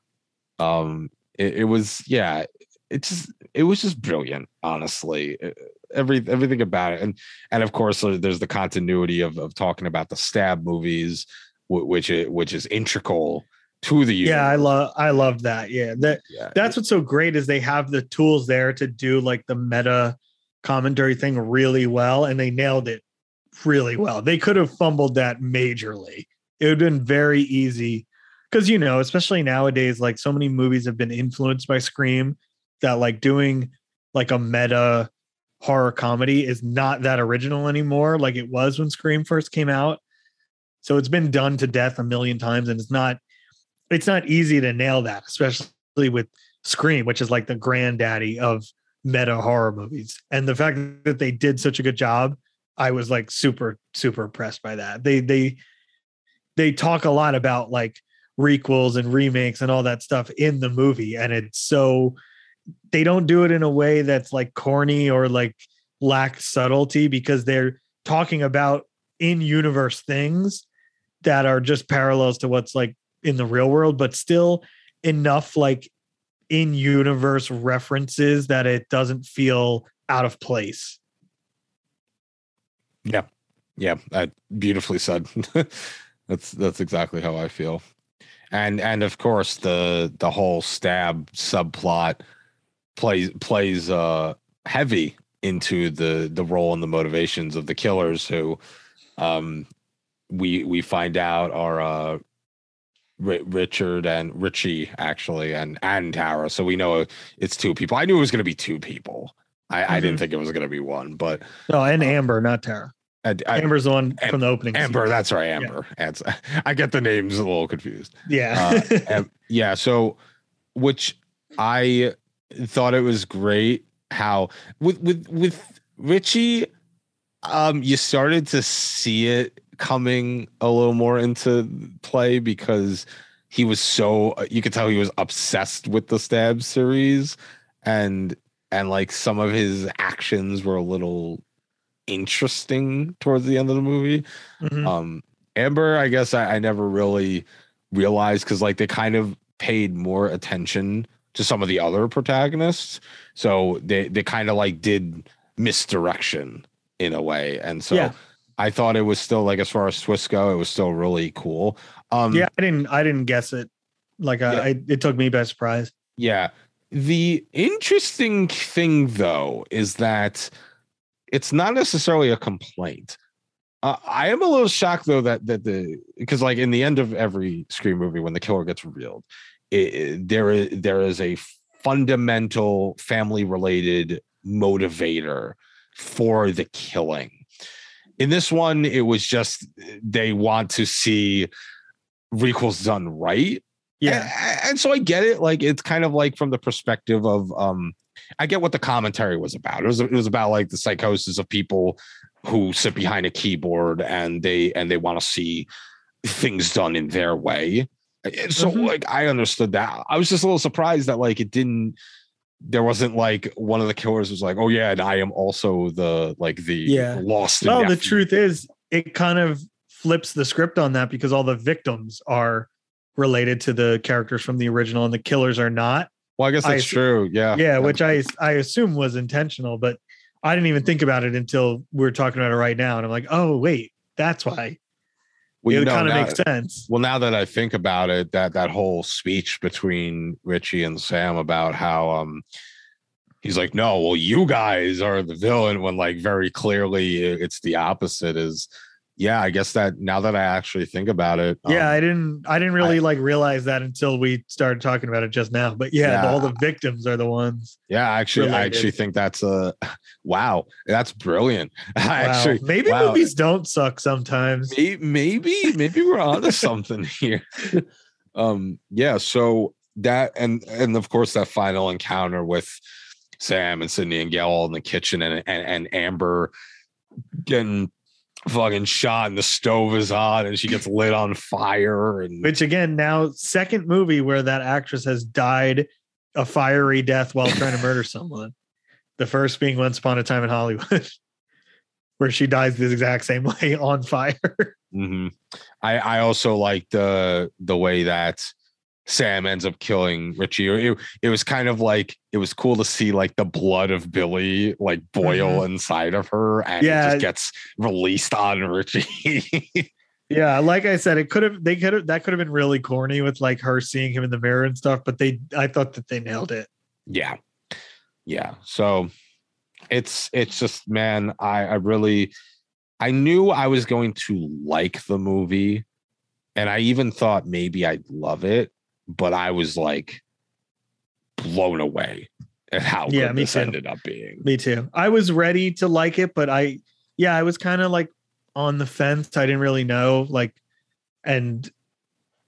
Speaker 2: um, it, it was yeah, it just it was just brilliant, honestly. It- every everything about it, and and of course uh, there's the continuity of of talking about the stab movies which is which is integral to the
Speaker 3: yeah i love i love that yeah that
Speaker 2: yeah
Speaker 3: that's what's so great is they have the tools there to do like the meta commentary thing really well and they nailed it really well. They could have fumbled that majorly. It would have been very easy because you know especially nowadays like so many movies have been influenced by scream that like doing like a meta horror comedy is not that original anymore like it was when scream first came out So it's been done to death a million times, and it's not it's not easy to nail that, especially with Scream, which is like the granddaddy of meta horror movies. And the fact that they did such a good job, I was like super super impressed by that. They they they talk a lot about like requels and remakes and all that stuff in the movie and it's so they don't do it in a way that's like corny or like lack subtlety because they're talking about in universe things that are just parallels to what's like in the real world but still enough like in universe references that it doesn't feel out of place
Speaker 2: Yeah, Yeah. that beautifully said. that's that's exactly how I feel. And and of course the the whole stab subplot plays plays uh heavy into the the role and the motivations of the killers who um we we find out are uh Ri- Richard and Richie actually and and Tara. So we know it's two people. I knew it was going to be two people. I, I didn't
Speaker 3: Mhm.
Speaker 2: think it was going to be one, but
Speaker 3: no and amber not tara
Speaker 2: I, I,
Speaker 3: amber's the one
Speaker 2: Am-
Speaker 3: from the opening.
Speaker 2: Amber, that's right, Amber. That's, I get the names a little confused.
Speaker 3: yeah
Speaker 2: Uh, Am- yeah, so which I thought it was great how with with with Richie, um, you started to see it coming a little more into play because he was so you could tell he was obsessed with the stab series and and like some of his actions were a little interesting towards the end of the movie
Speaker 3: Mhm.
Speaker 2: um amber i guess i, I never really realized because like they kind of paid more attention to some of the other protagonists so they they kind of like did misdirection in a way and so
Speaker 3: Yeah.
Speaker 2: I thought it was still like as far as twists go it was still really cool um
Speaker 3: yeah i didn't i didn't guess it like I,
Speaker 2: Yeah.
Speaker 3: I it took me by surprise
Speaker 2: Yeah. The interesting thing, though, is that it's not necessarily a complaint. Uh, I am a little shocked, though, that that the because like in the end of every Scream movie, when the killer gets revealed, it, it- there is there is a fundamental family related motivator for the killing. In this one, it was just they want to see requels done right
Speaker 3: yeah
Speaker 2: and, and so I get it. Like it's kind of like from the perspective of um I get what the commentary was about. It was it was about like the psychosis of people who sit behind a keyboard and they and they want to see things done in their way. So
Speaker 3: Mhm.
Speaker 2: like I understood that. I was just a little surprised that like it didn't there wasn't like one of the killers was like, oh yeah, and I am also the like the
Speaker 3: Yeah.
Speaker 2: lost.
Speaker 3: well the truth is it kind of flips the script on that because all the victims are related to the characters from the original and the killers are not
Speaker 2: Well, I guess that's
Speaker 3: see-
Speaker 2: true. Yeah.
Speaker 3: yeah
Speaker 2: That-
Speaker 3: which i i assume was intentional but i didn't even think about it until we are talking about it right now and i'm like oh wait that's why
Speaker 2: well,
Speaker 3: it kind of makes sense.
Speaker 2: Well, now that I think about it, that that whole speech between Richie and Sam about how um he's like, no, well, you guys are the villain when like very clearly it's the opposite is yeah, I guess that now that I actually think about it.
Speaker 3: yeah
Speaker 2: um,
Speaker 3: i didn't i didn't really like realize that until we started talking about it just now but yeah,
Speaker 2: Yeah.
Speaker 3: all the victims are the ones
Speaker 2: yeah, actually, I actually think that's a wow, that's brilliant.
Speaker 3: Wow.
Speaker 2: actually
Speaker 3: maybe
Speaker 2: wow.
Speaker 3: movies don't suck sometimes
Speaker 2: May- maybe maybe we're onto something here um yeah so that and and of course that final encounter with sam and sidney and gale all in the kitchen and and, and amber getting fucking shot and the stove is on and she gets lit on fire and
Speaker 3: which again now second movie where that actress has died a fiery death while trying to murder someone the first being once upon a time in hollywood where she dies the exact same way on fire
Speaker 2: Mhm. I I also like the the way that Sam ends up killing Richie. It, it was kind of like it was cool to see like the blood of Billy like boil mm-hmm. inside of her and it just gets released on Richie.
Speaker 3: yeah like i said it could have they could have that could have been really corny with like her seeing him in the mirror and stuff but they i thought that they nailed it
Speaker 2: yeah. Yeah. So it's it's just man, I I really I knew I was going to like the movie and I even thought maybe I'd love it, but I was like blown away at how
Speaker 3: Yeah,
Speaker 2: good this
Speaker 3: too.
Speaker 2: ended up being.
Speaker 3: me too i was ready to like it but i yeah i was kind of like on the fence i didn't really know like and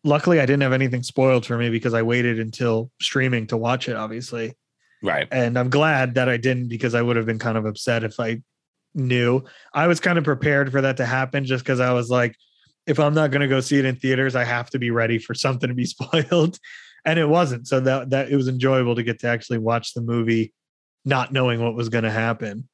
Speaker 3: luckily I didn't have anything spoiled for me because I waited until streaming to watch it, obviously.
Speaker 2: Right.
Speaker 3: And I'm glad that I didn't because I would have been kind of upset if I knew. I was kind of prepared for that to happen just because I was like, if I'm not going to go see it in theaters, I have to be ready for something to be spoiled. And it wasn't. So that that it was enjoyable to get to actually watch the movie not knowing what was going to happen.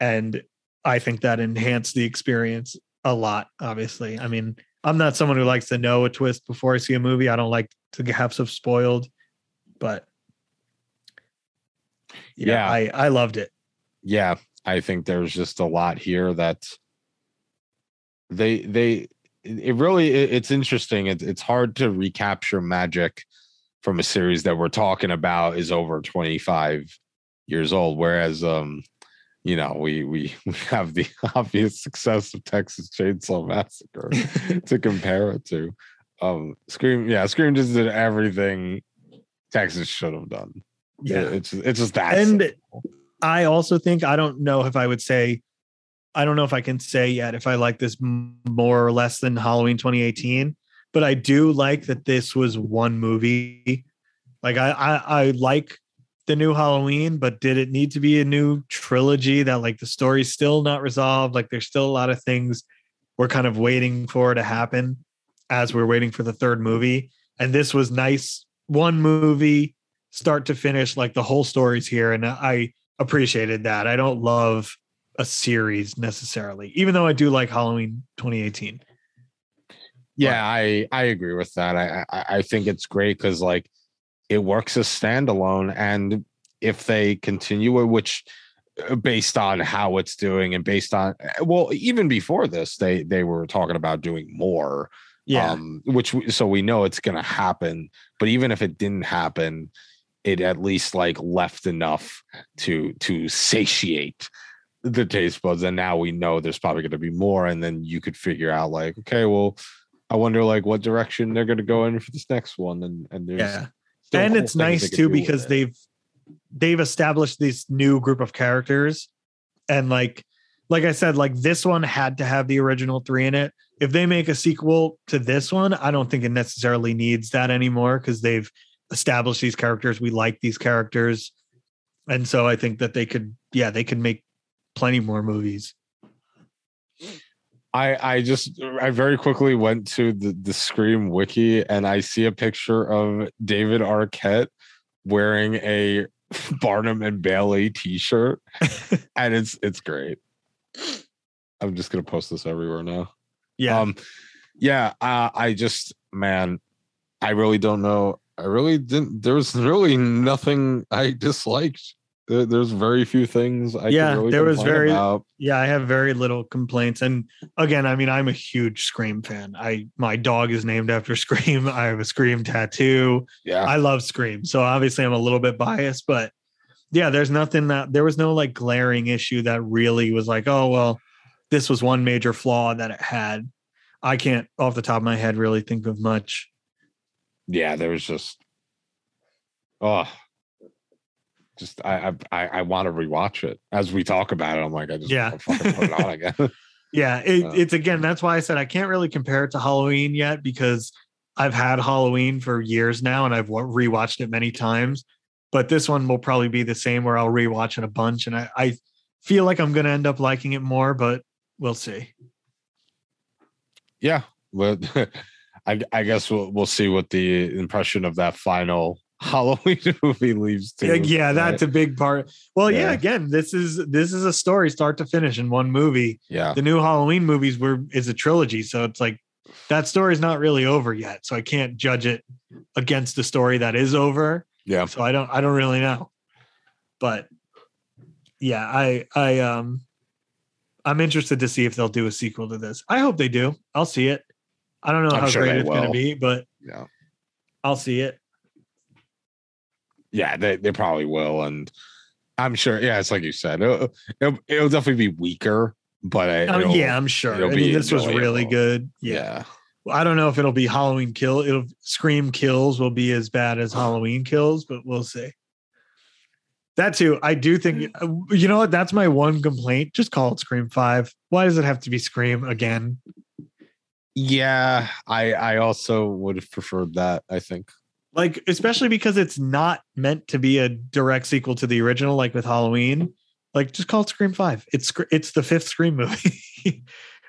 Speaker 3: And I think that enhanced the experience a lot, obviously. I mean, I'm not someone who likes to know a twist before I see a movie. I don't like to have stuff spoiled, but yeah,
Speaker 2: Yeah.
Speaker 3: I, I loved it.
Speaker 2: yeah i think there's just a lot here that they they it really it's interesting it's, it's hard to recapture magic from a series that we're talking about is over 25 years old whereas um you know we we we have the obvious success of texas chainsaw massacre to compare it to um scream yeah scream just did everything texas should have done
Speaker 3: Yeah.
Speaker 2: it's it's just that
Speaker 3: And
Speaker 2: simple.
Speaker 3: I also think I don't know if I would say I don't know if I can say yet if I like this more or less than Halloween 2018, but I do like that this was one movie. Like I I, I like the new Halloween, but did it need to be a new trilogy that like the story's still not resolved? Like there's still a lot of things we're kind of waiting for to happen as we're waiting for the third movie. And this was nice, one movie, start to finish, like the whole story's here. And I appreciated that. I don't love a series necessarily, even though I do like Halloween 2018.
Speaker 2: Yeah, I I agree with that. I I, I think it's great because like it works as standalone, and if they continue it, which uh, based on how it's doing and based on uh, well, even before this, they they were talking about doing more.
Speaker 3: Yeah.
Speaker 2: Um, which we- so we know it's gonna happen. But even if it didn't happen, it at least like left enough to to satiate the taste buds and now we know there's probably going to be more and then you could figure out like okay well i wonder like what direction they're going to go in for this next one and and there's
Speaker 3: yeah. And it's nice too because they've they've established this new group of characters and like like I said like this one had to have the original 3 in it. If they make a sequel to this one, I don't think it necessarily needs that anymore cuz they've established these characters. We like these characters. And so I think that they could yeah, they could make plenty more movies.
Speaker 2: i i just i very quickly went to the the scream wiki and i see a picture of david arquette wearing a barnum and bailey t-shirt and it's it's great i'm just going to post this everywhere now
Speaker 3: Yeah.
Speaker 2: Um, yeah, uh, I just man, I really don't know. I really didn't. There was really nothing I disliked. There, there's very few things I.
Speaker 3: Yeah,
Speaker 2: really
Speaker 3: there was very-
Speaker 2: About.
Speaker 3: Yeah, I have very little complaints. And again, I mean, I'm a huge Scream fan. I my dog is named after Scream. I have a Scream tattoo.
Speaker 2: Yeah,
Speaker 3: I love Scream. So obviously I'm a little bit biased, but yeah, there's nothing that there was no like glaring issue that really was like, oh well, this was one major flaw that it had. I can't off the top of my head really think of much.
Speaker 2: yeah. There was just, oh, just I I I, want to rewatch it as we talk about it. I'm like, I just
Speaker 3: Yeah.
Speaker 2: put it on again.
Speaker 3: Yeah, it,
Speaker 2: Uh,
Speaker 3: it's again, that's why I said I can't really compare it to Halloween yet because I've had Halloween for years now and I've rewatched it many times. But this one will probably be the same where I'll rewatch it a bunch. And I, I feel like I'm going to end up liking it more, but we'll see.
Speaker 2: yeah, but I I guess we'll we'll see what the impression of that final Halloween movie leaves to.
Speaker 3: Yeah, yeah, that's
Speaker 2: right?
Speaker 3: a big part. Well, yeah.
Speaker 2: Yeah.
Speaker 3: again, this is this is a story start to finish in one movie.
Speaker 2: yeah.
Speaker 3: The new Halloween movies were is a trilogy, so it's like that story's not really over yet. So I can't judge it against the story that is over.
Speaker 2: Yeah.
Speaker 3: So I don't I don't really know. But yeah, I I um I'm interested to see if they'll do a sequel to this. I hope they do. I'll see it. I don't know
Speaker 2: I'm
Speaker 3: how
Speaker 2: sure
Speaker 3: great it's going to be, but
Speaker 2: Yeah.
Speaker 3: I'll see it.
Speaker 2: Yeah, they, they probably will. And I'm sure, yeah, it's like you said, it'll, it'll, it'll definitely be weaker, but I,
Speaker 3: Oh, yeah, I'm sure. I mean,
Speaker 2: be
Speaker 3: this was really good. Yeah.
Speaker 2: yeah.
Speaker 3: I don't know if it'll be Halloween kill. It'll Scream kills will be as bad as Halloween kills, but we'll see. That too, I do think. uh, You know what? That's my one complaint. Just call it Scream Five. Why does it have to be Scream again?
Speaker 2: Yeah, I I also would have preferred that. I think.
Speaker 3: Like, especially because it's not meant to be a direct sequel to the original, like with Halloween. Like, just call it Scream Five. It's it's the fifth Scream movie.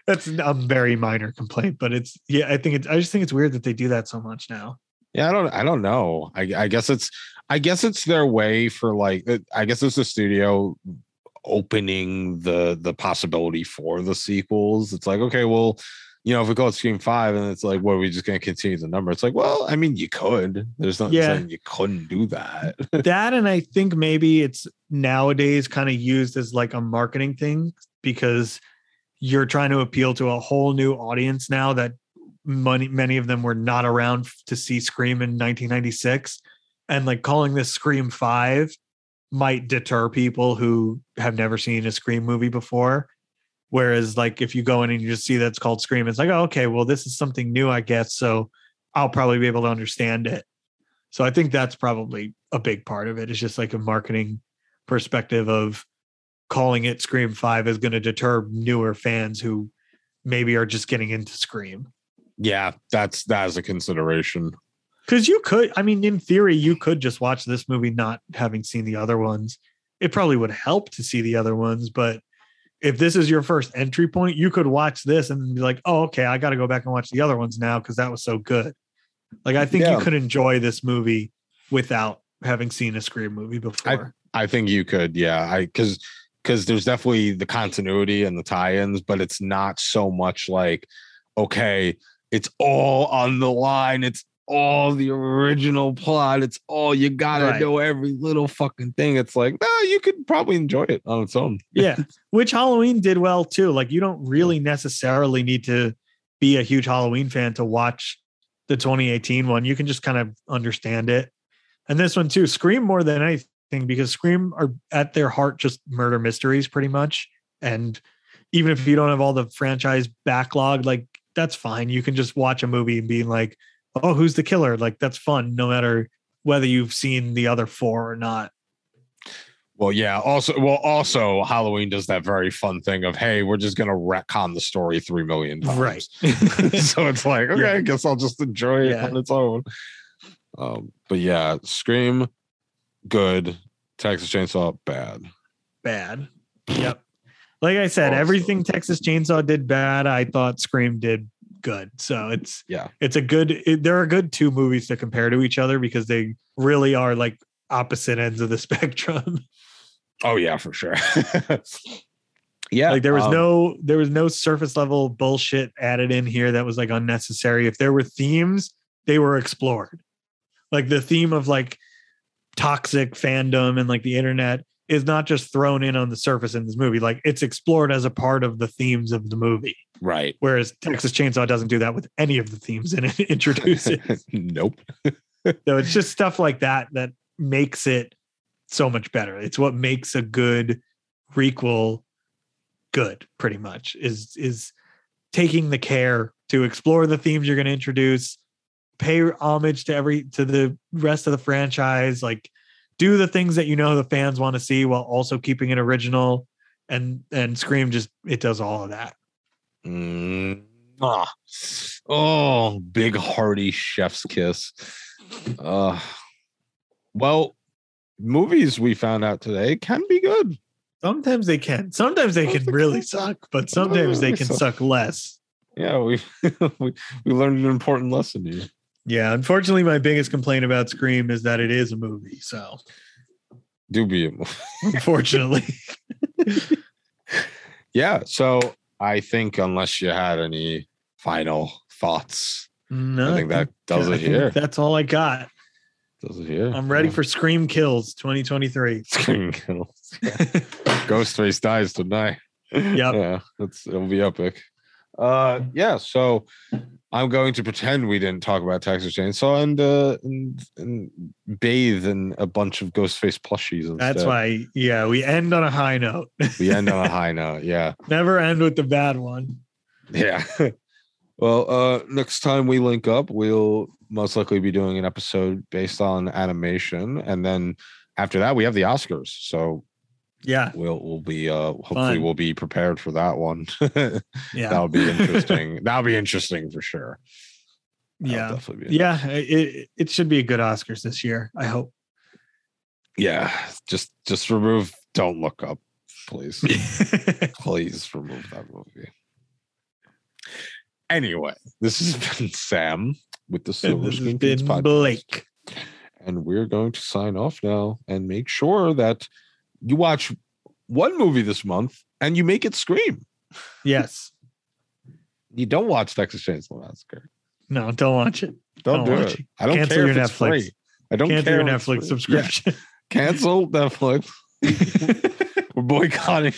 Speaker 3: That's a very minor complaint, but it's yeah. I think it's. I just think it's weird that they do that so much now.
Speaker 2: Yeah, I don't I don't know. I I guess it's I guess it's their way for like I guess it's the studio opening the the possibility for the sequels. It's like, okay, well, you know, if we call it Scream 5 and it's like, what are we just gonna continue the number? It's like, well, I mean, you could. There's nothing
Speaker 3: Yeah.
Speaker 2: saying you couldn't do that.
Speaker 3: that and I think maybe it's nowadays kind of used as like a marketing thing because you're trying to appeal to a whole new audience now that money many of them were not around to see Scream in 1996 and like calling this Scream 5 might deter people who have never seen a Scream movie before whereas like if you go in and you just see that's called Scream it's like oh, okay well this is something new I guess so I'll probably be able to understand it so I think that's probably a big part of it. It's just like a marketing perspective of calling it Scream 5 is going to deter newer fans who maybe are just getting into Scream.
Speaker 2: yeah, that's that is a consideration.
Speaker 3: Because you could, I mean, in theory, you could just watch this movie not having seen the other ones. It probably would help to see the other ones, but if this is your first entry point, you could watch this and be like, oh, okay, I got to go back and watch the other ones now because that was so good. Like, I think
Speaker 2: Yeah.
Speaker 3: you could enjoy this movie without having seen a Scream movie before.
Speaker 2: I think you could, yeah. I because because there's definitely the continuity and the tie-ins, but it's not so much like, okay, it's all on the line. It's all the original plot. It's all you gotta
Speaker 3: Right.
Speaker 2: know every little fucking thing. It's like, no, you could probably enjoy it on its own.
Speaker 3: yeah which halloween did well too like you don't really necessarily need to be a huge halloween fan to watch the 2018 one you can just kind of understand it and this one too scream more than anything because scream are at their heart just murder mysteries pretty much and even if you don't have all the franchise backlog like that's fine you can just watch a movie and be like oh who's the killer like that's fun no matter whether you've seen the other four or not
Speaker 2: Well, yeah. Also, well, also Halloween does that very fun thing of, hey, we're just gonna retcon the story three million times.
Speaker 3: Right.
Speaker 2: so it's like, okay,
Speaker 3: Yeah.
Speaker 2: I guess I'll just enjoy it
Speaker 3: Yeah.
Speaker 2: on its own. Um, but yeah, Scream, good. Texas Chainsaw, bad.
Speaker 3: bad. Yep. Like I said,
Speaker 2: Awesome.
Speaker 3: everything Texas Chainsaw did bad. I thought Scream did good. So it's
Speaker 2: Yeah.
Speaker 3: it's a good. It, there are good two movies to compare to each other because they really are like opposite ends of the spectrum.
Speaker 2: Oh yeah, for sure. yeah,
Speaker 3: like there was
Speaker 2: um,
Speaker 3: no there was no surface level bullshit added in here that was like unnecessary. If there were themes, they were explored. Like the theme of like toxic fandom and like the internet is not just thrown in on the surface in this movie. Like it's explored as a part of the themes of the movie.
Speaker 2: right.
Speaker 3: Whereas Texas Chainsaw doesn't do that with any of the themes in it introduces.
Speaker 2: nope.
Speaker 3: so it's just stuff like that that makes it so much better. It's what makes a good requel good, pretty much, is is taking the care to explore the themes you're going to introduce, pay homage to every to the rest of the franchise, like do the things that you know the fans want to see while also keeping it original. And and Scream just it does all of that.
Speaker 2: Mm, ah. Oh, big hearty chef's kiss. Uh, well, movies we found out today can be good.
Speaker 3: Sometimes they can. Sometimes they can really suck, but sometimes they can suck less.
Speaker 2: Yeah, we we, we learned an important lesson here.
Speaker 3: Yeah, unfortunately, my biggest complaint about Scream is that it is a movie. So,
Speaker 2: Do be a movie.
Speaker 3: unfortunately,
Speaker 2: yeah. So I think unless you had any final thoughts,
Speaker 3: no,
Speaker 2: I think that does
Speaker 3: I
Speaker 2: it here.
Speaker 3: That's all I got.
Speaker 2: Does it here?
Speaker 3: I'm ready
Speaker 2: Yeah.
Speaker 3: for Scream Kills 2023.
Speaker 2: Scream kills. Ghostface dies tonight.
Speaker 3: Yep.
Speaker 2: Yeah, it's it'll be epic. Uh yeah, so I'm going to pretend we didn't talk about Texas Chainsaw and uh and, and bathe in a bunch of Ghostface plushies. Instead.
Speaker 3: That's why, yeah, we end on a high note.
Speaker 2: we end on a high note. Yeah.
Speaker 3: Never end with the bad one.
Speaker 2: Yeah. well, uh next time we link up, we'll most likely be doing an episode based on animation. And then after that, we have the Oscars. So
Speaker 3: Yeah.
Speaker 2: we'll we'll be uh hopefully
Speaker 3: Fun.
Speaker 2: we'll be prepared for that one.
Speaker 3: Yeah.
Speaker 2: That'll be interesting. That'll be interesting for sure. That'll
Speaker 3: yeah.
Speaker 2: definitely be
Speaker 3: Yeah. It, it should be a good Oscars this year. I hope.
Speaker 2: yeah. Just just remove Don't Look Up, please. please remove that movie. Anyway, this has been Sam with the Silver
Speaker 3: this has
Speaker 2: Screen Kids
Speaker 3: been
Speaker 2: podcast.
Speaker 3: Blake.
Speaker 2: and we're going to sign off now and make sure that you watch one movie this month and you make it scream.
Speaker 3: Yes.
Speaker 2: You don't watch Texas Chainsaw Massacre.
Speaker 3: No, don't watch it.
Speaker 2: Don't,
Speaker 3: Don't
Speaker 2: do
Speaker 3: watch
Speaker 2: it.
Speaker 3: it.
Speaker 2: I don't
Speaker 3: Cancel
Speaker 2: care
Speaker 3: your
Speaker 2: if it's
Speaker 3: Netflix.
Speaker 2: free. I don't
Speaker 3: Cancel
Speaker 2: care
Speaker 3: your Netflix subscription.
Speaker 2: Yeah, cancel Netflix. We're boycotting.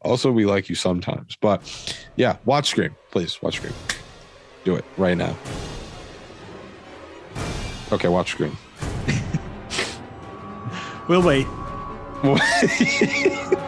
Speaker 2: also, we like you sometimes, but yeah, watch Scream, please. Watch Scream. Do it right now. Okay, watch Scream.
Speaker 3: We'll wait.